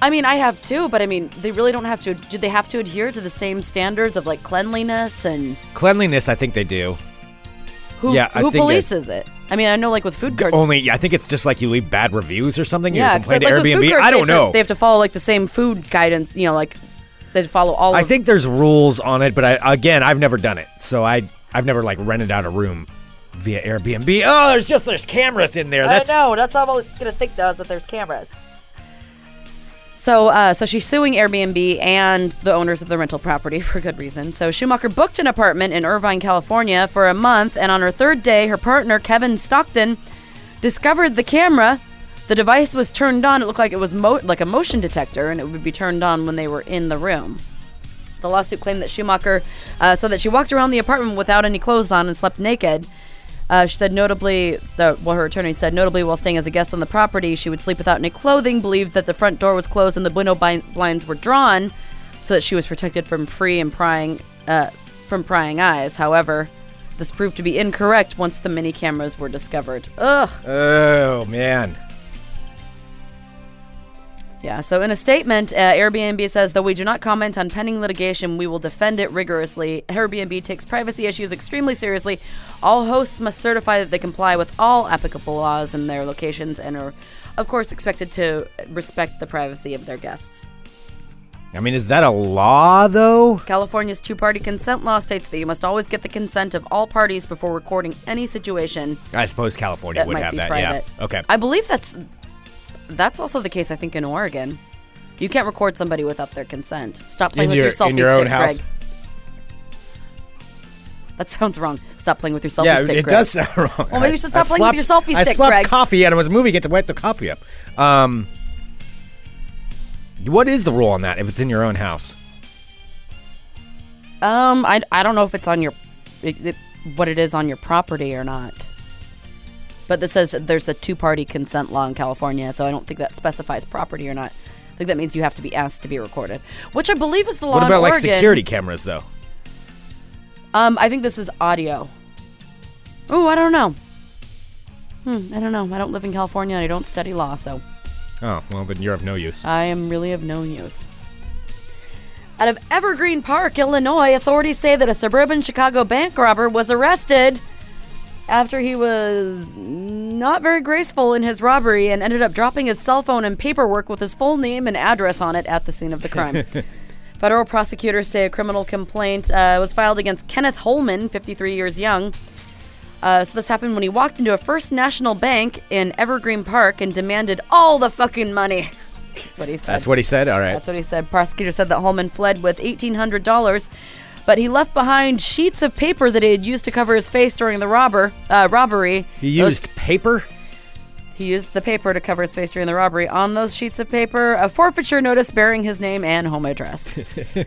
I mean, I have too, but I mean, they really don't have to. Do they have to adhere to the same standards of like cleanliness and Cleanliness, I think they do. Who Yeah, I who think polices it? I mean, I know like with food carts. Only, yeah, I think it's just like you leave bad reviews or something. Yeah, you complain to like, with Airbnb. carts, I don't to- know. they have to follow like the same food guidance. You know, like they follow all. I of, think there's rules on it, but I, again, I've never done it, so I I've never like rented out a room via Airbnb. Oh, there's just there's cameras in there. That's I know. That's all I'm gonna think does that there's cameras. So, uh, so she's suing Airbnb and the owners of the rental property for good reason. So Schumacher booked an apartment in Irvine, California, for a month, and on her third day, her partner Kevin Stockton discovered the camera. The device was turned on. It looked like it was mo- like a motion detector, and it would be turned on when they were in the room. The lawsuit claimed that Schumacher uh, said that she walked around the apartment without any clothes on and slept naked. Uh, she said notably, the, well, her attorney said notably while staying as a guest on the property, she would sleep without any clothing, believed that the front door was closed and the window blinds were drawn so that she was protected from free and prying, uh, from prying eyes. However, this proved to be incorrect once the mini cameras were discovered. Ugh. oh man. Yeah, so in a statement, uh, Airbnb says, though we do not comment on pending litigation, we will defend it rigorously. Airbnb takes privacy issues extremely seriously. All hosts must certify that they comply with all applicable laws in their locations and are, of course, expected to respect the privacy of their guests. I mean, is that a law though? California's two party consent law states that you must always get the consent of all parties before recording any situation I suppose California would have that. private. Yeah. Okay. I believe that's that's also the case. I think in Oregon, you can't record somebody without their consent. Stop playing In with your- your selfie in your own stick, house? Greg. That sounds wrong. Stop playing with your selfie yeah, stick. it Greg. does sound wrong. Well, maybe you should stop I playing with your selfie I stick, slapped Greg. coffee out of his movie. Get to wipe the coffee up. Um, what is the rule on that? If it's in your own house, Um, I, I don't know if it's on your it, it- what it is on your property or not. But this says there's a two party consent law in California, so I don't think that specifies property or not. I think that means you have to be asked to be recorded, which I believe is the law what in about like Oregon. security cameras though? Um, I think this is audio. Oh, I don't know. Hmm, I don't know. I don't live in California and I don't study law, so Oh well, then you're of no use. I am really of no use. Out of Evergreen Park, Illinois, authorities say that a suburban Chicago bank robber was arrested after he was not very graceful in his robbery and ended up dropping his cell phone and paperwork with his full name and address on it at the scene of the crime. Federal prosecutors say a criminal complaint uh, was filed against Kenneth Holman, 53 years young. Uh, so this happened when he walked into a First National Bank in Evergreen Park and demanded all the fucking money. That's what he said. That's what he said. All right. That's what he said. Prosecutor said that Holman fled with $1,800, But he left behind sheets of paper that he had used to cover his face during the robber uh, robbery. He Those- used paper? he used the paper to cover his face during the robbery. On those sheets of paper, a forfeiture notice bearing his name and home address.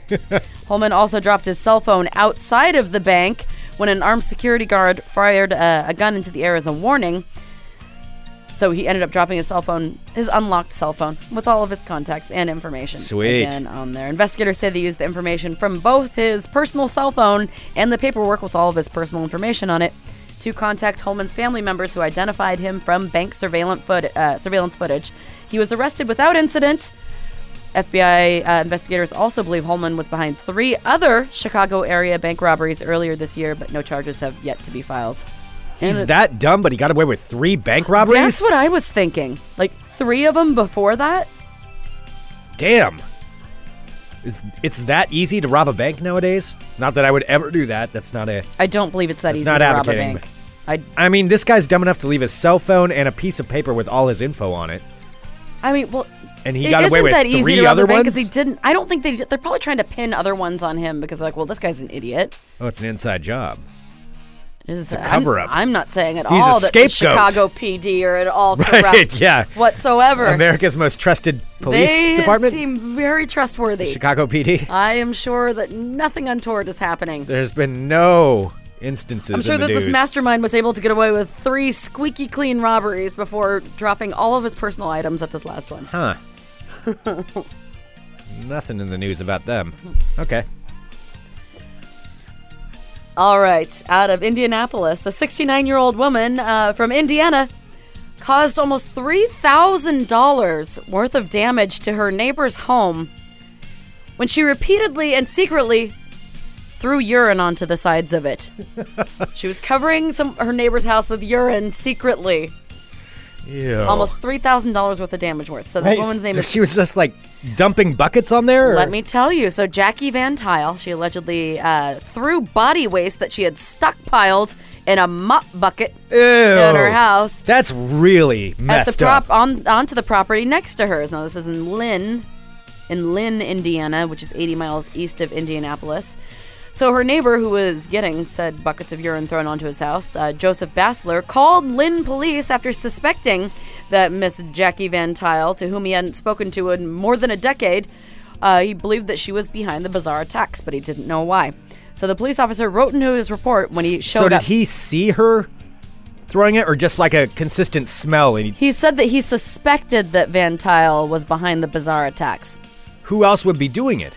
Holman also dropped his cell phone outside of the bank when an armed security guard fired uh, a gun into the air as a warning. So he ended up dropping his cell phone, his unlocked cell phone, with all of his contacts and information. Sweet. Again on there. Investigators say they used the information from both his personal cell phone and the paperwork with all of his personal information on it to contact Holman's family members who identified him from bank surveillance, foot- uh, surveillance footage. He was arrested without incident. FBI uh, investigators also believe Holman was behind three other Chicago area bank robberies earlier this year, but no charges have yet to be filed. He's it's- that dumb, but he got away with three bank robberies? That's what I was thinking. Like three of them before that. Damn. Is, it's that easy to rob a bank nowadays? Not that I would ever do that. That's not a. I don't believe it's that easy not to rob a bank. I, I mean, this guy's dumb enough to leave his cell phone and a piece of paper with all his info on it, I mean, well, and he it got away with that easy three to other bank ones. because he didn't. I don't think they. They're probably trying to pin other ones on him because they're like, well, this guy's an idiot. oh, it's an inside job. It's a cover-up. I'm, I'm not saying at He's all that the. Chicago PD are at all Right? corrupt Yeah. whatsoever. America's most trusted police they department, seem very trustworthy. Chicago PD. I am sure that nothing untoward is happening. There's been no instances. I'm sure in the that this mastermind was able to get away with three squeaky clean robberies before dropping all of his personal items at this last one. Huh. Nothing in the news about them. Okay. All right, out of Indianapolis, a 69 year old woman uh, from Indiana caused almost $3,000 worth of damage to her neighbor's home when she repeatedly and secretly threw urine onto the sides of it. she was covering some her neighbor's house with urine secretly. Ew. Almost $3,000 worth of damage worth. So this Wait, woman's name so is she was just like dumping buckets on there. or- Let me tell you. So Jackie Van Tile, she allegedly uh, threw body waste that she had stockpiled in a mop bucket Ew. at her house That's really at messed the prop up. on onto the property next to hers. Now this is in Lynn, in Lynn, Indiana, which is 80 miles east of Indianapolis. So her neighbor, who was getting said buckets of urine thrown onto his house, uh, Joseph Bassler, called Lynn police after suspecting that Miss Jackie Van Tile, to whom he hadn't spoken to in more than a decade, uh, he believed that she was behind the bizarre attacks, but he didn't know why. So the police officer wrote into his report when he showed up. so did up. he see her throwing it, or just like a consistent smell? And he, He said that he suspected that Van Tile was behind the bizarre attacks. who else would be doing it?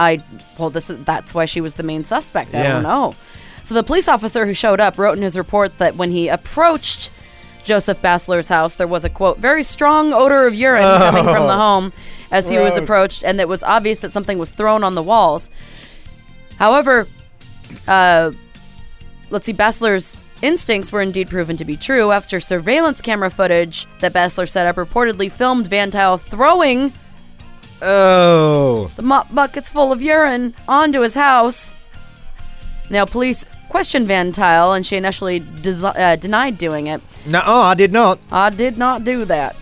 I well, this is that's why she was the main suspect. I Yeah. don't know. So the police officer who showed up wrote in his report that when he approached Joseph Bassler's house, there was a quote very strong odor of urine coming from the home as he was approached, and it was obvious that something was thrown on the walls. However, uh, let's see, Bassler's instincts were indeed proven to be true after surveillance camera footage that Bassler set up reportedly filmed Van Tile throwing Oh, the mop buckets full of urine onto his house. Now, police questioned Van Tile, and she initially desi- uh, denied doing it. no, I did not. I did not do that.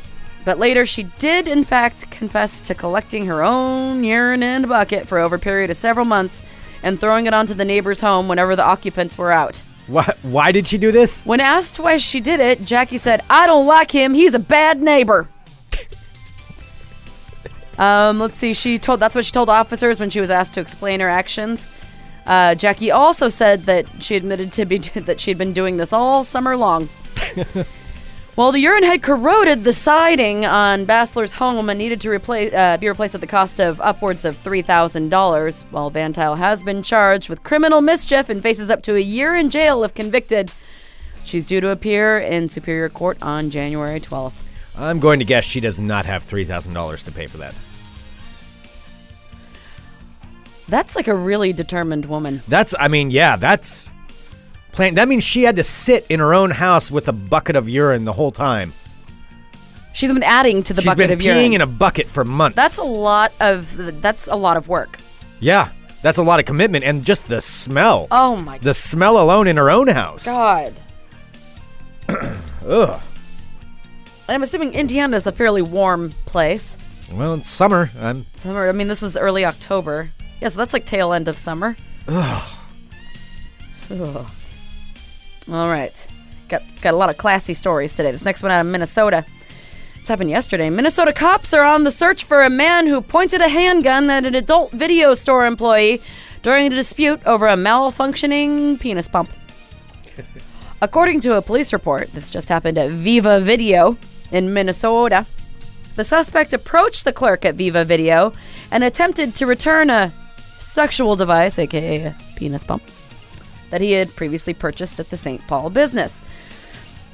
But later, she did, in fact, confess to collecting her own urine in a bucket for over a period of several months and throwing it onto the neighbor's home whenever the occupants were out. Why, why did she do this? When asked why she did it, Jackie said, I don't like him. He's a bad neighbor. Um, let's see. She told that's what she told officers when she was asked to explain her actions. Uh, Jackie also said that she admitted to be that she had been doing this all summer long. well, the urine had corroded the siding on Bassler's home and needed to replace, uh, be replaced at the cost of upwards of three thousand dollars. While Van Tile has been charged with criminal mischief and faces up to a year in jail if convicted. She's due to appear in Superior Court on January 12th. I'm going to guess she does not have three thousand dollars to pay for that. That's like a really determined woman. That's, I mean, yeah, that's plain. That means she had to sit in her own house with a bucket of urine the whole time. She's been adding to the She's bucket been of peeing urine. in a bucket for months. that's a lot of that's a lot of work. yeah, that's a lot of commitment, and just the smell. Oh my god. the smell alone in her own house. god. Ugh. And I'm assuming Indiana is a fairly warm place. Well, it's summer. I'm. Summer. I mean, this is early October. Yeah, so that's like tail end of summer. Ugh. Ugh. All right. Got got a lot of classy stories today. This next one out of Minnesota. This happened yesterday. Minnesota cops are on the search for a man who pointed a handgun at an adult video store employee during a dispute over a malfunctioning penis pump. According to a police report, this just happened at Viva Video in Minnesota. The suspect approached the clerk at Viva Video and attempted to return a sexual device, aka penis pump, that he had previously purchased at the St. Paul business.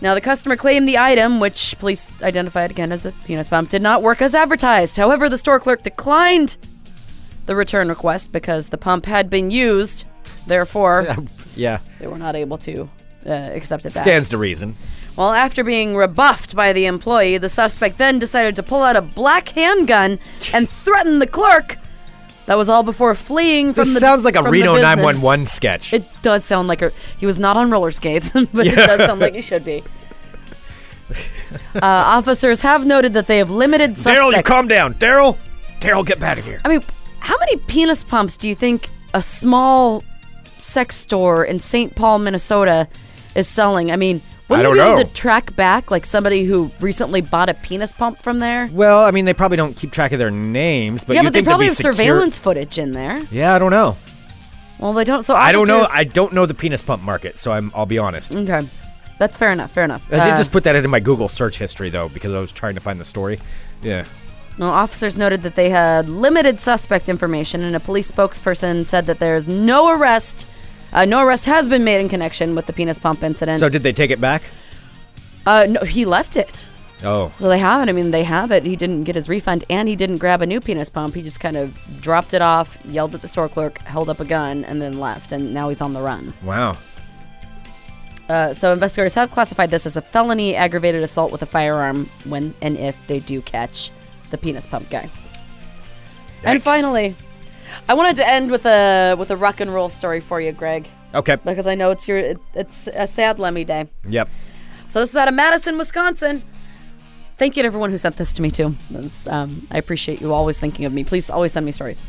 Now, the customer claimed the item, which police identified again as a penis pump, did not work as advertised. However, the store clerk declined the return request because the pump had been used. Therefore, Yeah. they were not able to uh, accept it back. Stands to reason. Well, after being rebuffed by the employee, the suspect then decided to pull out a black handgun and threaten the clerk. That was all before fleeing from This the. sounds like a from the Reno business. 911 sketch. It does sound like a. He was not on roller skates, but it does sound like he should be. Uh, officers have noted that they have limited suspect. Daryl, you calm down. Daryl, Daryl, get back here. I mean, how many penis pumps do you think a small sex store in St. Paul, Minnesota is selling? I mean, wouldn't I don't know. to track back like somebody who recently bought a penis pump from there? Well, I mean, they probably don't keep track of their names, but yeah, you but they probably have secure- surveillance footage in there. Yeah, I don't know. Well, they don't. So I don't know. officers- I don't know the penis pump market, so I'm. I'll be honest. okay, that's fair enough. Fair enough. I did Uh, just put that into my Google search history though, because I was trying to find the story. Yeah. Well, officers noted that they had limited suspect information, and a police spokesperson said that there's no arrest. Uh, no arrest has been made in connection with the penis pump incident. So did they take it back? uh, no, he left it. Oh. So they have it. I mean, they have it. He didn't get his refund, and he didn't grab a new penis pump. He just kind of dropped it off, yelled at the store clerk, held up a gun, and then left. And now he's on the run. Wow. Uh, so investigators have classified this as a felony aggravated assault with a firearm when and if they do catch the penis pump guy. And finally, I wanted to end with a with a rock and roll story for you, Greg, Okay. because I know it's your it, it's a sad Lemmy day. Yep. So this is out of Madison, Wisconsin. Thank you to everyone who sent this to me too. Um, I appreciate you always thinking of me. Please always send me stories.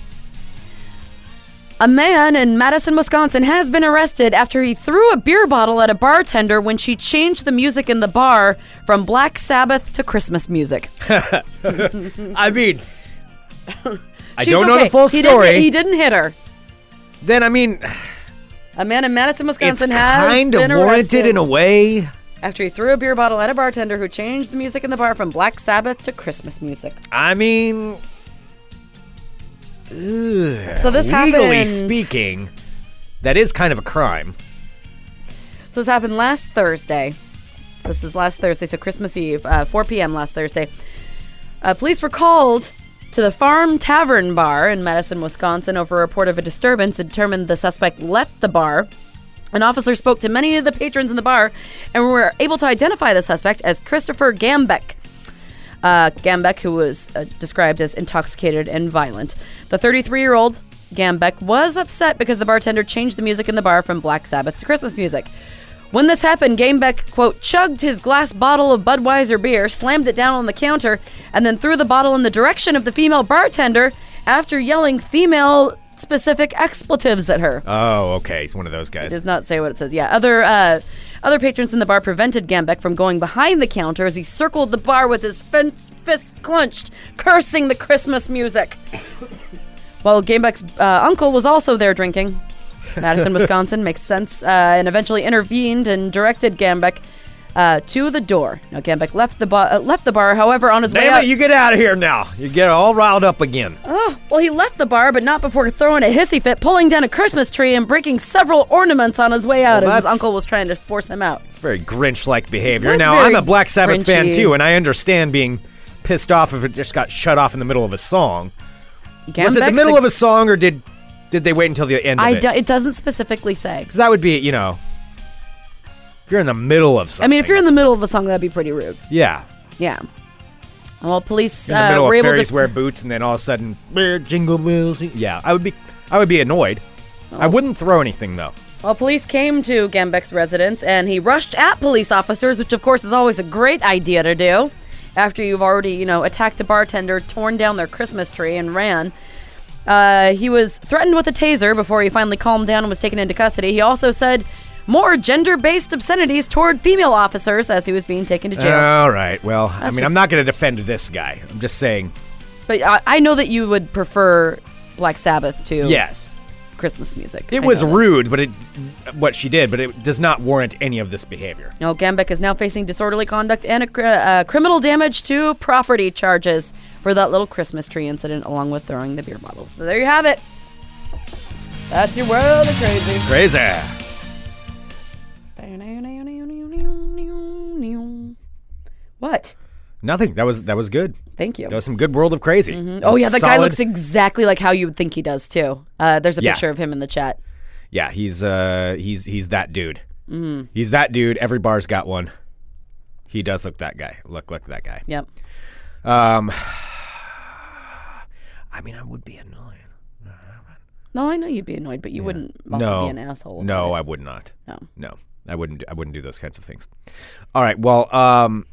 A man in Madison, Wisconsin has been arrested after he threw a beer bottle at a bartender when she changed the music in the bar from Black Sabbath to Christmas music. I mean, I don't know the full He story. Didn't, he didn't hit her. then I mean, A man in Madison, it's Wisconsin has kind of warranted in a way. after he threw a beer bottle at a bartender who changed the music in the bar from Black Sabbath to Christmas music. I mean, ugh, So this happened legally happened- speaking, that is kind of a crime. So this happened last Thursday. So this is last Thursday, so Christmas Eve, uh, 4 p.m. last Thursday. Uh, police were called to the Farm Tavern Bar in Madison, Wisconsin, over a report of a disturbance. determined the suspect left the bar. An officer spoke to many of the patrons in the bar and were able to identify the suspect as Christopher Gambeck. Uh, Gambeck, who was uh, described as intoxicated and violent. The 33 year old Gambeck was upset because the bartender changed the music in the bar from Black Sabbath to Christmas music. When this happened, Gambeck, quote, chugged his glass bottle of Budweiser beer, slammed it down on the counter, and then threw the bottle in the direction of the female bartender after yelling female specific expletives at her. Oh, okay. He's one of those guys. does not say what it says. Yeah, other uh, other patrons in the bar prevented Gambeck from going behind the counter as he circled the bar with his fence, fists clenched, cursing the Christmas music. While Gambeck's uh, uncle was also there drinking. Madison, Wisconsin makes sense, uh, and eventually intervened and directed Gambeck uh, to the door. Now Gambeck left the bar. Uh, left the bar, however, on his way Damn out. it, you get out of here now. You get all riled up again. Oh, Well, he left the bar, but not before throwing a hissy fit, pulling down a Christmas tree and breaking several ornaments on his way out Well, as his uncle was trying to force him out. It's very Grinch-like behavior. Now, I'm a Black Sabbath fan too, and I understand being pissed off if it just got shut off in the middle of a song. Was it the middle of a song, or did did they wait until the end of I it? do, it doesn't specifically say. Because that would be, you know, if you're in the middle of something. I mean, if you're in the middle of a song, that'd be pretty rude. yeah, Yeah. Well, police in the uh, middle were of able fairies to. wear boots, and then all of a sudden, "Brr, jingle bells. Yeah, I would be, I would be annoyed. Oh. I wouldn't throw anything though. Well, police came to Gambeck's residence and he rushed at police officers, which of course is always a great idea to do after you've already, you know, attacked a bartender, torn down their Christmas tree, and ran. Uh, he was threatened with a taser before he finally calmed down and was taken into custody. He also said more gender-based obscenities toward female officers as he was being taken to jail. All right. Well, I That's mean, I'm not going to defend this guy. I'm just saying. but I, I know that you would prefer Black Sabbath to Yes. Christmas music. It I was know that. rude, but it what she did, but it does not warrant any of this behavior. Now, Gambeck is now facing disorderly conduct and a, cr- uh, criminal damage to property charges for that little Christmas tree incident, along with throwing the beer bottles. So there you have it. That's your world of crazy. Crazy. What? Nothing. That was that was good. Thank you. That was some good world of crazy. That Oh yeah, the guy looks exactly like how you would think he does too. Uh, there's a Yeah. picture of him in the chat. Yeah, he's uh he's he's that dude. Mm-hmm. He's that dude. Every bar's got one. He does look that guy. Look look that guy. Yep. Um I mean, I would be annoyed. No, I know you'd be annoyed, but you wouldn't also no, be an asshole. No. I would not. No. No, I wouldn't. I wouldn't do those kinds of things. All right. Well, um,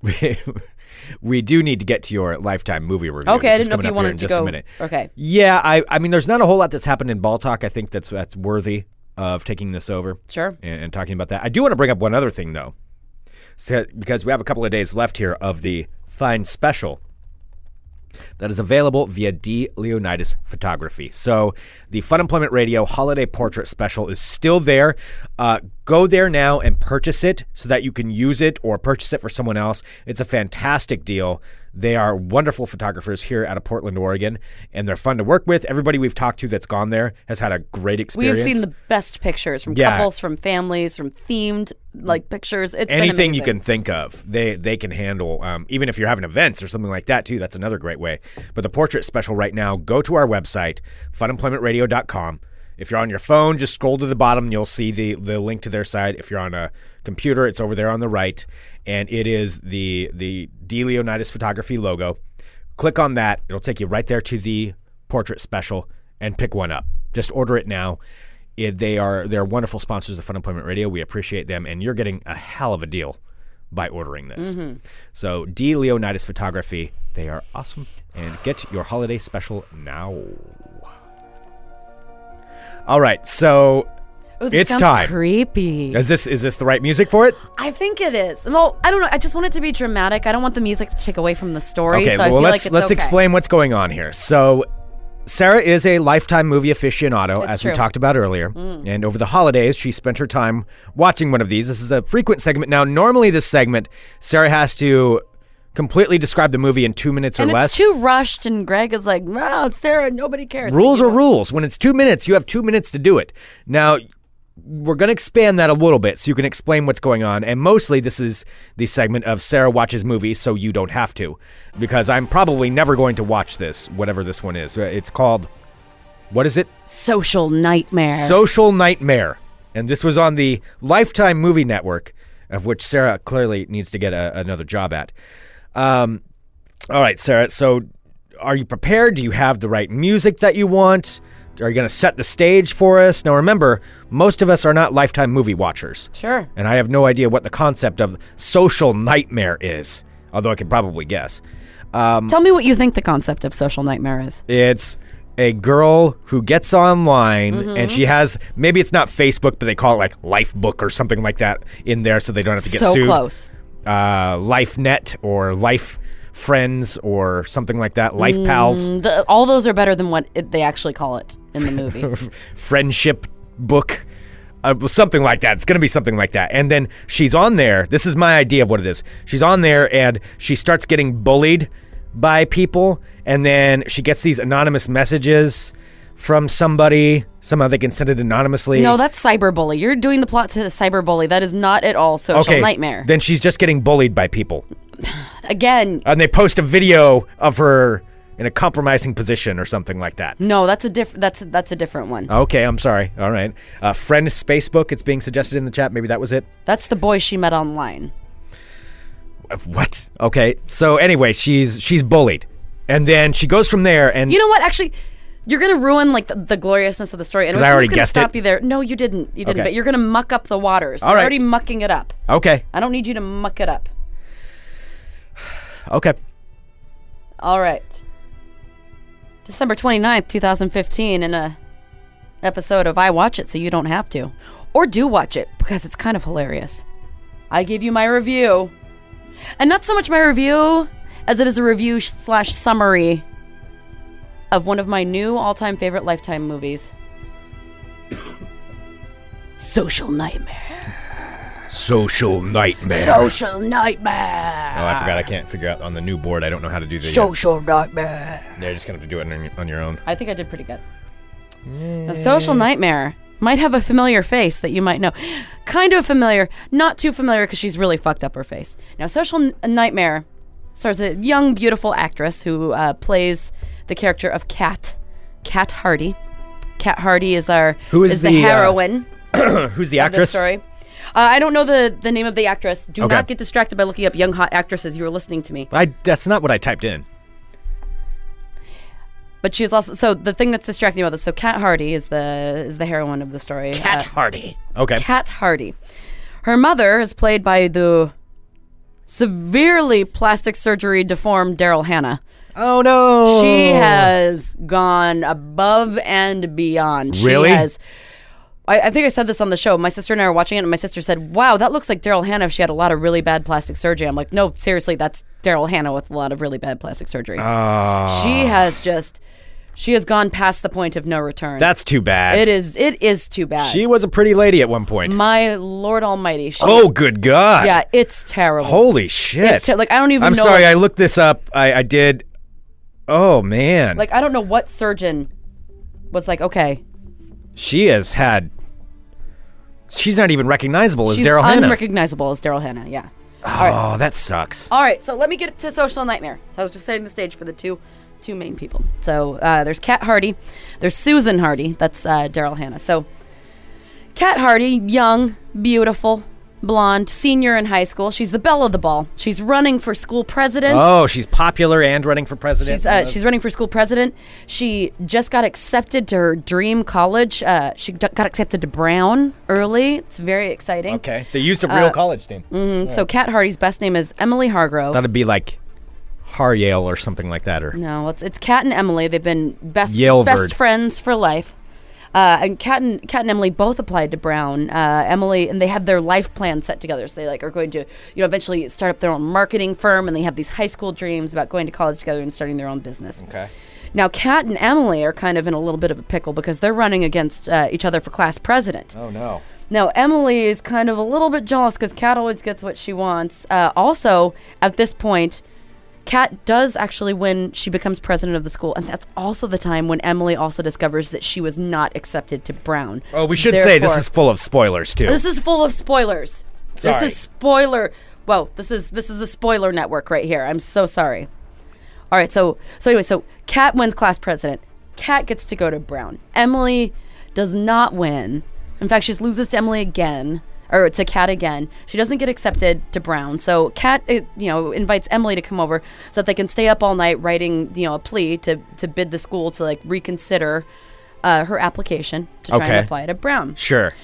we, we do need to get to your lifetime movie review. Okay, I which is didn't know if coming you up here wanted in to just go. a minute. Okay. Yeah, I. I mean, there's not a whole lot that's happened in ball talk. I think that's that's worthy of taking this over. Sure. And, and talking about that. I do want to bring up one other thing though, so, because we have a couple of days left here of the fine special that is available via D. Leonidas Photography. So the Fun Employment Radio Holiday Portrait Special is still there. Uh, go there now and purchase it so that you can use it or purchase it for someone else. It's a fantastic deal. They are wonderful photographers here out of Portland, Oregon, and they're fun to work with. Everybody we've talked to that's gone there has had a great experience. We've seen the best pictures from Yeah. couples, from families, from themed like pictures. It's been anything you can think of they they can handle um, even if you're having events or something like that too that's another great way but the portrait special right now go to our website funemploymentradio.com if you're on your phone just scroll to the bottom and you'll see the the link to their site if you're on a computer it's over there on the right and it is the the D. Leonidas photography logo. Click on that. It'll take you right there to the portrait special and pick one up. Just order it now. It, they are they're wonderful sponsors of Fun Employment Radio. We appreciate them, and you're getting a hell of a deal by ordering this. Mm-hmm. So D. Leonidas Photography, they are awesome, and get your holiday special now. All right, so This it's time. Creepy. is this is this the right music for it? I think it is. Well, I don't know. I just want it to be dramatic. I don't want the music to take away from the story. Okay, so I well feel let's like it's let's okay. explain what's going on here. So Sarah is a lifetime movie aficionado, It's as we true. Mm. talked about earlier. And over the holidays, she spent her time watching one of these. This is a frequent segment. Now, normally this segment, Sarah has to completely describe the movie in two minutes And or less. it's too rushed, and Greg is like, "No, it's Sarah. Nobody cares." rules are rules. When it's two minutes, you have two minutes to do it. Now, we're going to expand that a little bit so you can explain what's going on. And mostly, this is the segment of Sarah watches movies so you don't have to, because I'm probably never going to watch this, whatever this one is. Uh, It's called, what is it? Social nightmare. Social Nightmare. And this was on the Lifetime Movie Network, of which Sarah clearly needs to get a, another job at. Um, all right, Sarah. So, are you prepared? Do you have the right music that you want? Are you going to set the stage for us? Now, remember, most of us are not Lifetime movie watchers. sure. And I have no idea what the concept of social nightmare is, although I could probably guess. Tell me what you think the concept of social nightmare is. It's a girl who gets online Mm-hmm. and she has maybe it's not Facebook, but they call it like Lifebook or something like that in there, so they don't have to get so sued. close. Uh, LifeNet or Life Friends or something like that. Life Pals, Mm, The, all those are better than what it, they actually call it in the movie. Friendship Book. Uh, something like that. It's going to be something like that. And then she's on there. This is my idea of what it is. She's on there and she starts getting bullied by people. And then she gets these anonymous messages from somebody. Somehow they can send it anonymously. no, that's cyberbully. You're doing the plot to cyberbully. That is not at all social okay. nightmare. Then she's just getting bullied by people. Again, And they post a video of her in a compromising position or something like that. no, that's a diff- That's that's a different one. Okay, I'm sorry. All right. Uh, friend Facebook. it's being suggested in the chat. Maybe that was it. That's the boy she met online. What? Okay. So anyway, she's she's bullied, and then she goes from there. And You know what? Actually, you're gonna ruin like the, the gloriousness of the story. and I'm I just already gonna guessed stop it. you there. No, you didn't. You didn't. Okay. But you're gonna muck up the waters. All You're right. already mucking it up. okay, I don't need you to muck it up. Okay. All right. December 29th, 2015, in a episode of I Watch It So You Don't Have to. Or do watch it because it's kind of hilarious. I give you my review. And not so much my review as it is a review slash summary of one of my new all time favorite Lifetime movies Social Nightmare. Social nightmare. Social Nightmare. Oh, I forgot. I can't figure out on the new board. I don't know how to do the. Social Nightmare. They're just gonna have to do it on your, on your own. I think I did pretty good. A social nightmare might have a familiar face that you might know. Kind of familiar, not too familiar because she's really fucked up her face. Now, social N- nightmare stars a young, beautiful actress who uh, plays the character of Kat, Kat Hardy. Kat Hardy is our Who is the, the, uh, heroine Who's the of this actress? story. Uh, I don't know the, the name of the actress. Do Okay. not get distracted by looking up young hot actresses. You were listening to me. I. That's not what I typed in. But she's also so the thing that's distracting about this. So Kat Hardy is the is the heroine of the story. Uh, Hardy. Okay. Kat Hardy. Her mother is played by the severely plastic surgery deformed Daryl Hannah. oh no. She has gone above and beyond. Really? She has. I, I think I said this on the show. My sister and I were watching it, and my sister said, "Wow, that looks like Daryl Hannah if she had a lot of really bad plastic surgery." I'm like, "No, seriously, that's Daryl Hannah with a lot of really bad plastic surgery." Ah. she has just, she has gone past the point of no return. That's too bad. it is. It is too bad. She was a pretty lady at one point. My Lord Almighty. She, oh, good God. yeah, it's terrible. Holy shit. Like I don't even I'm know. sorry. like, I looked this up. I, I did. Oh man. like I don't know what surgeon was like. Okay, she has had. She's not even recognizable as she's Daryl Hannah. unrecognizable as Daryl Hannah. Yeah. oh, that sucks. All right, so let me get to Social Nightmare. So I was just setting the stage for the two two main people. So uh, there's Kat Hardy, there's Susan Hardy. That's uh, Daryl Hannah. So Kat Hardy, young, beautiful, blonde, senior in high school. She's the belle of the ball. She's running for school president. Oh, she's popular and running for president. She's, uh, she's running for school president. She just got accepted to her dream college. Uh, she d- got accepted to Brown early. It's very exciting. okay. They used a uh, real college team. And So Kat Hardy's best name is Emily Hargrove. That'd be like Har Yale or something like that. Or No, it's it's Kat and Emily. They've been best Yale best friends for life. Uh, and Kat and Kat and Emily both applied to Brown. Uh, Emily and they have their life plan set together. So they like are going to you know eventually start up their own marketing firm, and they have these high school dreams about going to college together and starting their own business. okay. Now Kat and Emily are kind of in a little bit of a pickle because they're running against uh, each other for class president. Oh no. Now, Emily is kind of a little bit jealous because Kat always gets what she wants. Uh, also, at this point, Kat does actually win. She becomes president of the school, and that's also the time when Emily also discovers that she was not accepted to Brown. Oh, we should say this is full of spoilers too. This is full of spoilers. Sorry. This is spoiler. Whoa, this is this is the spoiler network right here. I'm so sorry. All right, so so anyway, so Kat wins class president. Kat gets to go to Brown. Emily does not win. In fact, she just loses to Emily again, or to Kat again. She doesn't get accepted to Brown. So Kat, uh, you know, invites Emily to come over so that they can stay up all night writing, you know, a plea to to bid the school to like reconsider uh, her application to try Okay. and apply to Brown. sure.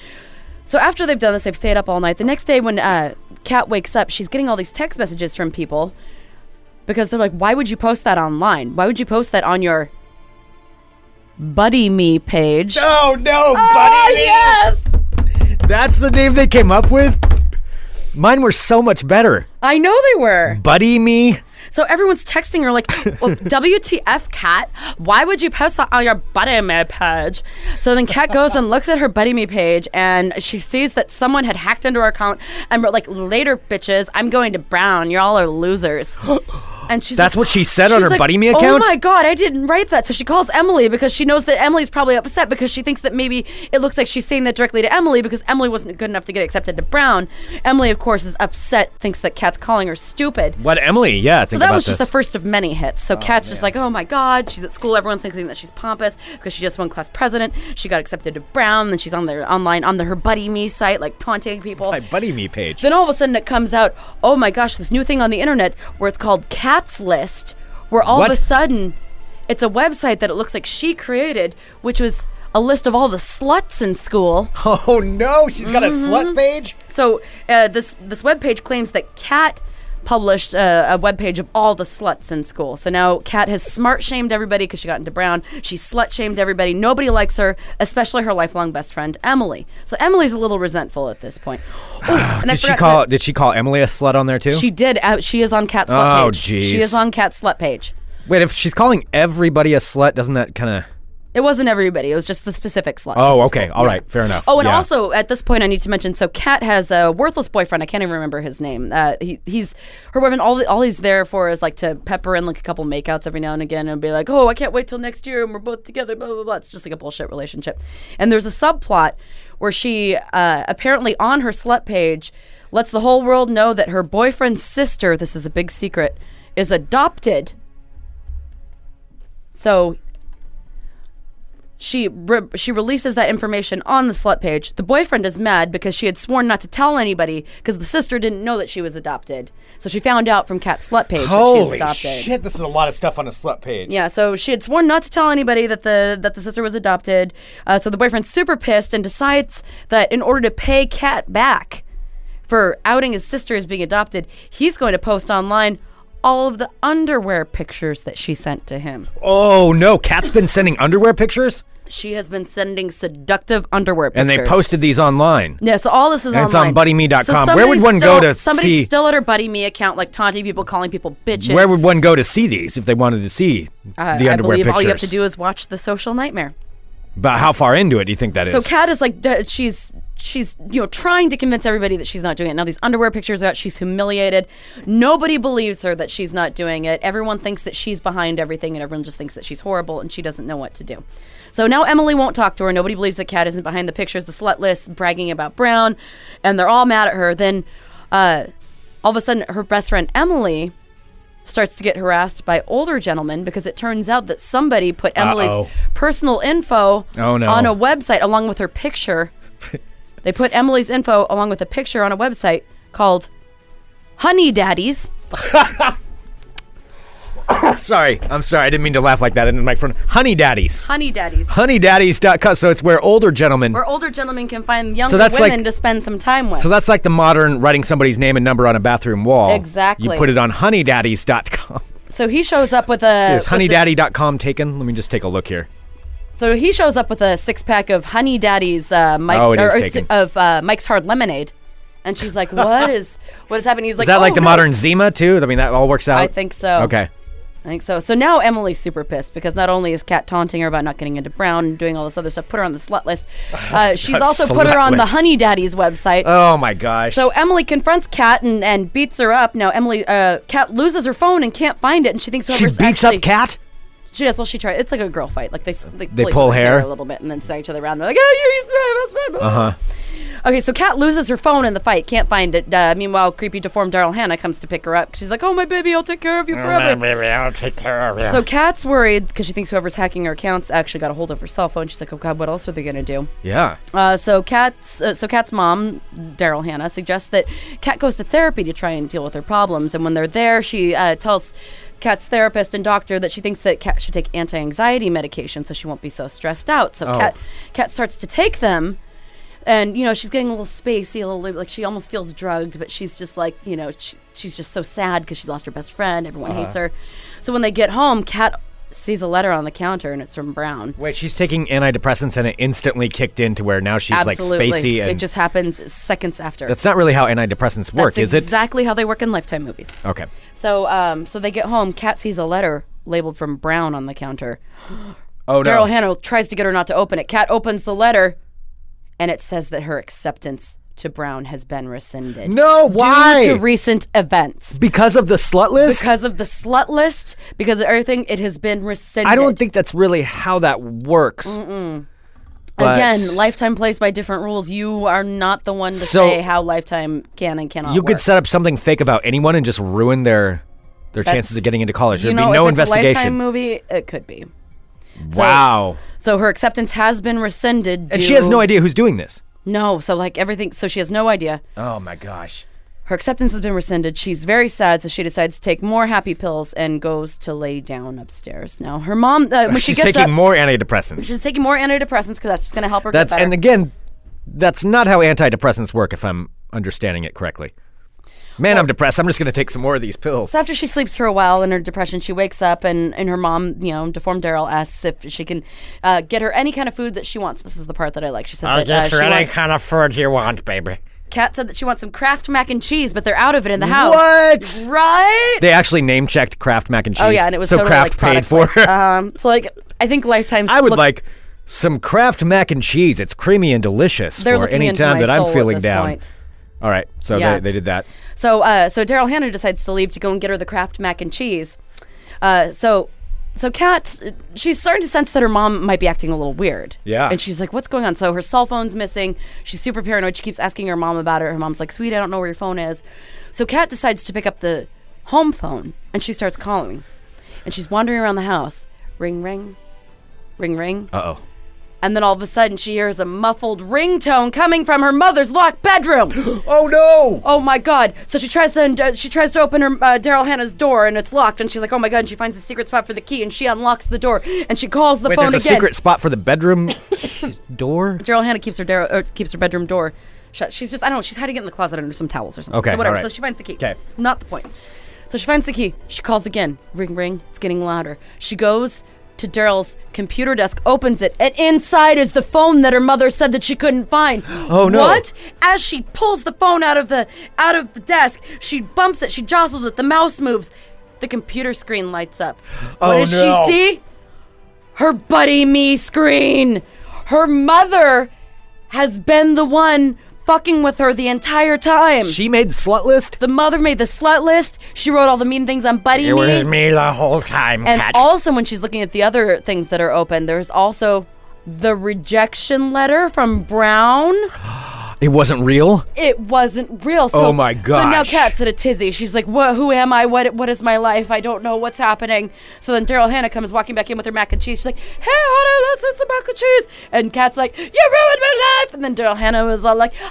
So after they've done this, they've stayed up all night. The next day, when uh, Kat wakes up, she's getting all these text messages from people because they're like, "Why would you post that online? Why would you post that on your Buddy Me page?" Oh no, Ah, buddy. yes, That's the name they came up with. Mine were so much better. I know they were. Buddy me. So everyone's texting her like, well, "WTF, Kat? Why would you post that on your Buddy Me page?" So then Kat goes and looks at her Buddy Me page, and she sees that someone had hacked into her account and wrote like, "Later, bitches, I'm going to Brown. You all are losers." And she's That's like- what she said on she's her like, Buddy Me account? Oh my god, I didn't write that. So she calls Emily because she knows that Emily's probably upset because she thinks that maybe it looks like she's saying that directly to Emily because Emily wasn't good enough to get accepted to Brown. Emily, of course, is upset, thinks that Kat's calling her stupid. What Emily? Yeah, So that about was just this. the first of many hits. So oh, Kat's just like, oh my god, she's at school. Everyone's thinking that she's pompous because she just won class president. She got accepted to Brown, and she's on their online on the, her Buddy Me site, like taunting people. My Buddy Me page. Then all of a sudden it comes out, oh my gosh, this new thing on the internet where it's called Kat's List, where all What? of a sudden it's a website that it looks like she created, which was a list of all the sluts in school. Oh no, she's got a Mm-hmm. slut page. So uh, this this webpage claims that Kat published a, a webpage of all the sluts in school. So now Kat has smart shamed everybody because she got into Brown. She slut shamed everybody. Nobody likes her, especially her lifelong best friend Emily. So Emily's a little resentful at this point. Oh, I Did she call? Did she call Emily a slut on there too? She did. Uh, she is on Kat's slut Oh, page. She is on Kat's slut page. Wait, if she's calling everybody a slut, doesn't that kind of? It wasn't everybody. It was just the specific sluts. Oh, okay, all right, fair enough. Oh, and Yeah. also at this point, I need to mention. So, Kat has a worthless boyfriend. I can't even remember his name. Uh, he, he's her boyfriend. All all he's there for is like to pepper in like a couple makeouts every now and again, and be like, "Oh, I can't wait till next year, and we're both together." Blah blah blah. It's just like a bullshit relationship. And there's a subplot where she uh, apparently on her slut page lets the whole world know that her boyfriend's sister. This is a big secret. Is adopted. So she re- she releases that information on the slut page. The boyfriend is mad because she had sworn not to tell anybody because the sister didn't know that she was adopted. So she found out from Kat's slut page that she's Holy adopted. shit! This is a lot of stuff on a slut page. Yeah, so she had sworn not to tell anybody that the that the sister was adopted. Uh, so the boyfriend's super pissed and decides that in order to pay Kat back for outing his sister as being adopted, he's going to post online all of the underwear pictures that she sent to him. Oh no, Kat's been sending underwear pictures, She has been sending seductive underwear pictures. and they posted these online. Yeah, so all this is And it's on. BuddyMe.com. So Where would one go still- to Somebody's see- still at her Buddy Me account, like taunting people, calling people bitches. Where would one go to see these if they wanted to see uh, the I underwear believe pictures? all you have to do is watch The Social Nightmare. But how far into it do you think that is? So Kat is like, d- she's she's you know trying to convince everybody that she's not doing it. Now these underwear pictures are out. She's humiliated. Nobody believes her that she's not doing it. Everyone thinks that she's behind everything, and everyone just thinks that she's horrible and she doesn't know what to do. So now Emily won't talk to her. Nobody believes that Kat isn't behind the pictures. The slut list bragging about Brown, and they're all mad at her. Then, uh, all of a sudden, her best friend Emily starts to get harassed by older gentlemen because it turns out that somebody put Emily's Uh-oh. personal info Oh, no. on a website along with her picture. they put Emily's info along with a picture on a website called Honey Daddies. sorry, I'm sorry. I didn't mean to laugh like that into the microphone. Honey Daddies. Honey Daddies. Honeydaddies.com. So it's where older gentlemen. Where older gentlemen can find younger So that's women like- to spend some time with. So that's like the modern writing somebody's name and number on a bathroom wall. Exactly. You put it on honeydaddies.com. So he shows up with a. Is with the- honeydaddy.com taken? Let me just take a look here. so he shows up with a six pack of Honey Daddies, uh, Mike, Oh, is or- of uh, Mike's Hard Lemonade, and she's like, "What is what is happening?" He's like, Is that like "Oh, the no." modern Zima too? I mean, that all works out. I think so. Okay. I think so. So now Emily's super pissed because not only is Kat taunting her about not getting into Brown and doing all this other stuff, put her on the slut list. Uh, she's also put her on the. Honey Daddies website. Oh my gosh. so Emily confronts Kat and, and beats her up. Now Emily, uh, Kat loses her phone and can't find it, and she thinks she beats actually, up Kat. She does. Well, she tries. It's like a girl fight. Like they they, They pull, hair? a little bit and then start each other around. They're like, "Oh, you used to be my best friend." Uh huh. Okay, so Kat loses her phone in the fight. Can't find it. Uh, meanwhile, creepy deformed Daryl Hannah comes to pick her up. She's like, "Oh, my baby, I'll take care of you forever." my Baby, I'll take care of you. So Kat's worried because she thinks whoever's hacking her accounts actually got a hold of her cell phone. She's like, "Oh God, what else are they gonna do?" yeah. Uh, so Kat's uh, so Kat's mom, Daryl Hannah, suggests that Kat goes to therapy to try and deal with her problems. And when they're there, she uh, tells Kat's therapist and doctor that she thinks that Kat should take anti-anxiety medication so she won't be so stressed out. So Oh. Kat Kat starts to take them. And you know she's getting a little spacey, a little like she almost feels drugged, but she's just like you know she, she's just so sad because she's lost her best friend. Everyone Uh-huh. hates her. So when they get home, Kat sees a letter on the counter and it's from Brown. Wait, she's taking antidepressants and it instantly kicked into where now she's Absolutely, like spacey and it just happens seconds after. that's not really how antidepressants work, That's is it? exactly how they work in Lifetime movies. Okay. So, um, so they get home. Kat sees a letter labeled from Brown on the counter. Oh no. Daryl Hannah tries to get her not to open it. Kat opens the letter, and it says that her acceptance to Brown has been rescinded. No, why? Due to recent events. because of the slut list? Because of the slut list, because of everything, it has been rescinded. I don't think that's really how that works. But- Again, Lifetime plays by different rules. You are not the one to So- say how Lifetime can and cannot You work. could set up something fake about anyone and just ruin their their chances of getting into college. There'd know, be no if it's a Lifetime investigation. movie, it could be. Wow. So her acceptance has been rescinded. And she has no idea who's doing this. No, so like everything, so she has no idea. Oh my gosh. Her acceptance has been rescinded. She's very sad, so she decides to take more happy pills and goes to lay down upstairs. Now, her mom, uh, when she She's gets taking up, more antidepressants. she's taking more antidepressants because that's just going to help her That's get better. and again, that's not how antidepressants work if I'm understanding it correctly. Man, I'm depressed. I'm just gonna take some more of these pills. So after she sleeps for a while in her depression, she wakes up and, and her mom, you know, deformed Daryl asks if she can uh, get her any kind of food that she wants. This is the part that I like. She said I that uh, guess she for any wants, kind of food you want, baby. Kat said that she wants some Kraft mac and cheese, but they're out of it in the house. What? Right? They actually name checked Kraft mac and cheese. oh yeah, and it was so totally, Kraft like, paid product for. it. um, so like I think Lifetime's. I would look- like some Kraft mac and cheese. It's creamy and delicious They're for any time that I'm feeling down. point. All right, so Yeah. they, they did that. So, uh, so Daryl Hannah decides to leave to go and get her the Kraft mac and cheese. Uh, so, so Kat, she's starting to sense that her mom might be acting a little weird. Yeah. And she's like, "What's going on?" So her cell phone's missing. She's super paranoid. She keeps asking her mom about it. Her mom's like, "Sweet, I don't know where your phone is." So Kat decides to pick up the home phone and she starts calling. And she's wandering around the house. Ring, ring, ring, ring. Uh oh. And then all of a sudden, she hears a muffled ringtone coming from her mother's locked bedroom. Oh no! Oh my god! So she tries to uh, she tries to open her uh, Daryl Hannah's door and it's locked and she's like, oh my god! And she finds a secret spot for the key and she unlocks the door and she calls the Wait, phone there's a again. secret spot for the bedroom door. Daryl Hannah keeps her Daryl or keeps her bedroom door shut. She's just I don't know. She's hiding it in the closet under some towels or something. Okay, So whatever. alright. So she finds the key. Okay, Not the point. So she finds the key. She calls again. Ring ring. It's getting louder. She goes to Daryl's computer desk, opens it, and inside is the phone that her mother said that she couldn't find. Oh, no. What? As she pulls the phone out of the out of the desk, she bumps it, she jostles it, the mouse moves. The computer screen lights up. What Oh, does no. she see? Her buddy me screen. Her mother has been the one fucking with her the entire time. She made the slut list. the mother made the slut list. She wrote all the mean things on Buddy It Me. was me the whole time, and Kat. also, when she's looking at the other things that are open, there's also the rejection letter from Brown. It wasn't real. It wasn't real. So, Oh my god! So now. Kat's in a tizzy. She's like, "What? Who am I? What? What is my life? I don't know what's happening." So then Daryl Hannah comes walking back in with her mac and cheese. She's like, "Hey, honey, let's have some mac and cheese." And Kat's like, "You ruined my life." And then Daryl Hannah was all like, "I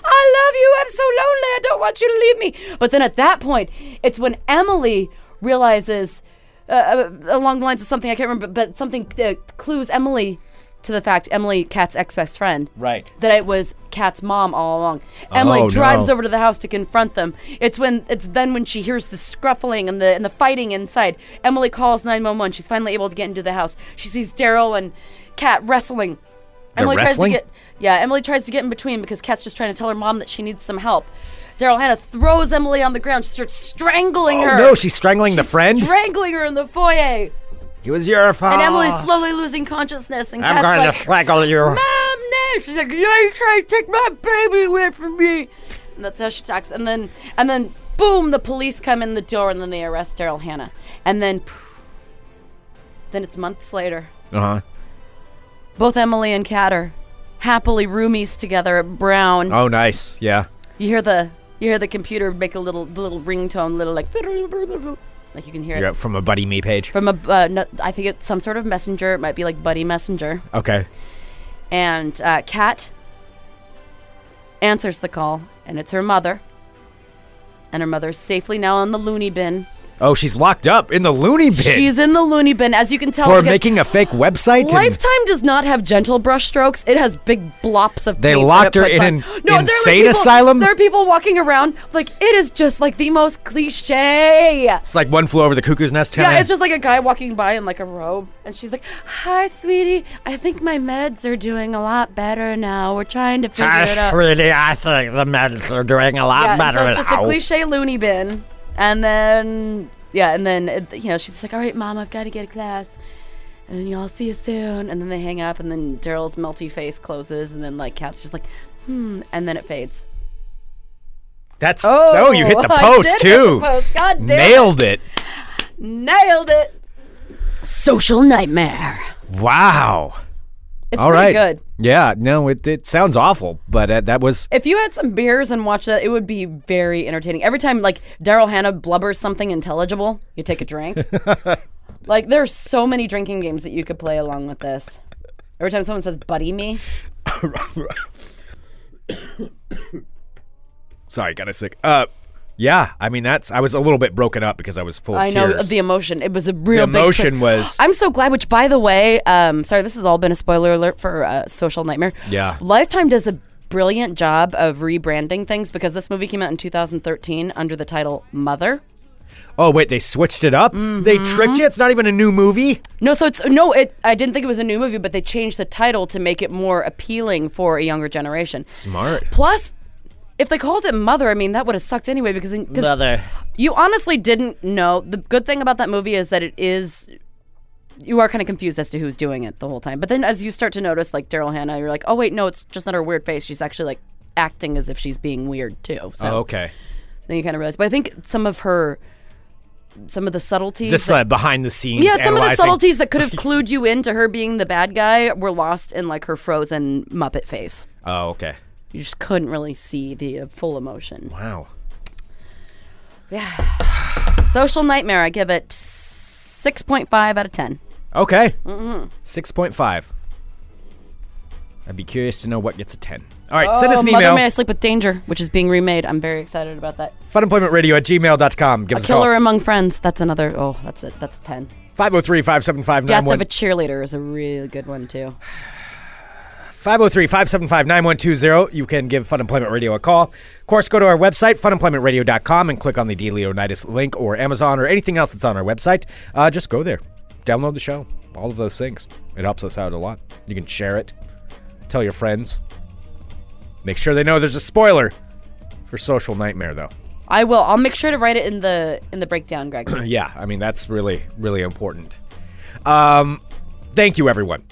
love you. I'm so lonely. I don't want you to leave me." But then at that point, it's when Emily realizes. Uh, uh, along the lines of something I can't remember, but something uh, clues Emily to the fact Emily, Kat's ex best friend, Right. that it was Kat's mom all along. Emily Oh, drives no. over to the house to confront them. It's when it's then when she hears the scruffling and the and the fighting inside. Emily calls 911. She's finally able to get into the house. She sees Daryl and Kat wrestling. Emily wrestling? tries to get yeah, Emily tries to get in between because Kat's just trying to tell her mom that she needs some help. Daryl Hannah throws Emily on the ground. She starts strangling Oh her. no, she's strangling the friend. Strangling her in the foyer. It was your fault. And Emily's slowly losing consciousness. And I'm Kat's going like, to strangle you. Mom, no. She's like, you trying to take my baby away from me. And that's how she talks. And then, and then, boom, the police come in the door and then they arrest Daryl Hannah. And then, then it's months later. Uh huh. Both Emily and Kat are happily roomies together at Brown. Oh, nice. Yeah. You hear the, you hear the computer make a little, the little ringtone, little like, like you can hear You're it. from a buddy me page. From a, uh, no, I think it's some sort of messenger. It might be like Buddy Messenger. Okay. and uh, Kat answers the call, and it's her mother. And her mother's safely now on the loony bin. Oh, she's locked up in the loony bin She's in the loony bin, as you can tell. for because making a fake website. and- Lifetime does not have gentle brush strokes. It has big blops of. They paint that locked it her puts in on. an there are, insane people, asylum? There are people walking around like it is just like the most cliche. It's like one flew over the cuckoo's nest. Yeah, it's just like a guy walking by in like a robe, and she's like, "Hi, sweetie. I think my meds are doing a lot better now. We're trying to figure it out." Hi, sweetie, I think the meds are doing a lot yeah, and better so it's just a cliche loony bin, and then yeah, and then you know she's like, "All right, mom, I've got to get a class." And then y'all see you soon. And then they hang up, and then Daryl's melty face closes, and then like Kat's just like, hmm, and then it fades. That's oh, you hit the I post did hit the too. post. God damn it. Nailed it. Nailed it. Social nightmare. Wow. It's All pretty right. good. Yeah. No, it it sounds awful, but uh, that was If you had some beers and watched that, it would be very entertaining. Every time like Daryl Hannah blubbers something intelligible, you take a drink. like there's so many drinking games that you could play along with this. Every time someone says "buddy me," sorry, got a sick. Uh, yeah. I mean, that's I was a little bit broken up because I was full of I know tears. the emotion. It was a real The emotion was- I'm so glad. Which, by the way, um, sorry, this has all been a spoiler alert for uh, Social Nightmare. Yeah. Lifetime does a brilliant job of rebranding things because this movie came out in 2013 under the title Mother. Oh wait, they switched it up. They Mm-hmm. tricked you. It's not even a new movie. No, so it's no. It I didn't think it was a new movie, but they changed the title to make it more appealing for a younger generation. Smart. Plus, if they called it Mother, I mean that would have sucked anyway because then- Mother. you honestly didn't know. The good thing about that movie is that it is. You are kind of confused as to who's doing it the whole time. But then as you start to notice, like Daryl Hannah, you're like, oh, wait, no, it's just not her weird face. She's actually like acting as if she's being weird too. So Oh, okay. then you kind of realize. But I think some of her, some of the subtleties. Just that- uh, behind the scenes. yeah, some of the analyzing- subtleties that could have clued you into her being the bad guy were lost in like her frozen Muppet face. Oh, okay. You just couldn't really see the uh, full emotion. Wow. Yeah. Social Nightmare, I give it 6.5 out of 10. Okay. Mm-hmm. Six point five. I'd be curious to know what gets a ten. All right, send us Oh, an Mother email. May I Sleep with Danger, which is being remade. I'm very excited about that. Funemploymentradio at gmail.com. Give A us a Killer call. Among Friends. That's another. Oh, that's it. That's 10. 503 575 Death of a Cheerleader is a really good one, too. 503 575 9120. You can give Fun Employment Radio a call. Of course, go to our website, funemploymentradio.com, and click on the D. Leonidas link or Amazon or anything else that's on our website. Uh, just go there. Download the show. All of those things. It helps us out a lot. You can share it, tell your friends. Make sure they know there's a spoiler for Social Nightmare, though. I will. I'll make sure to write it in the in the breakdown, Greg. yeah, I mean that's really really important. Um, thank you, everyone.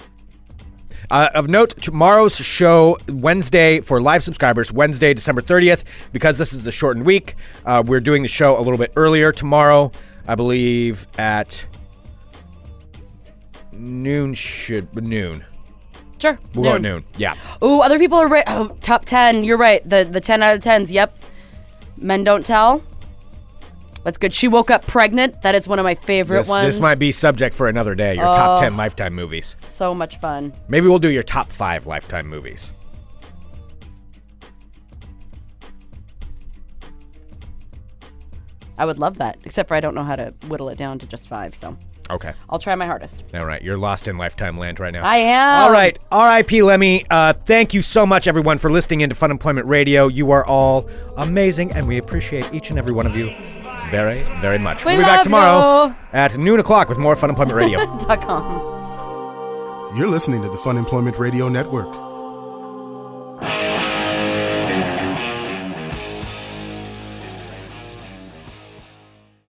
Uh, of note, tomorrow's show, Wednesday, for live subscribers, Wednesday, December 30th, because this is a shortened week, uh, we're doing the show a little bit earlier tomorrow, I believe at noon, should noon. sure. We'll go at noon. Yeah. Ooh, other people are right. Oh, top 10. You're right. The the 10 out of 10s. Yep. Men Don't Tell. That's good. She woke up pregnant. That is one of my favorite This, ones. this might be subject for another day, your top 10 Lifetime movies. so much fun. Maybe we'll do your top five Lifetime movies. I would love that. Except for I don't know how to whittle it down to just five. So Okay. I'll try my hardest. All right. You're lost in Lifetime land right now. I am. All right, R.I.P. Lemmy. Uh, thank you so much, everyone, for listening into Fun Employment Radio. You are all amazing, and we appreciate each and every one of you very, very much. We will be back tomorrow you. at noon o'clock with more Fun Employment Radio. Dot com. You're listening to the Fun Employment Radio Network.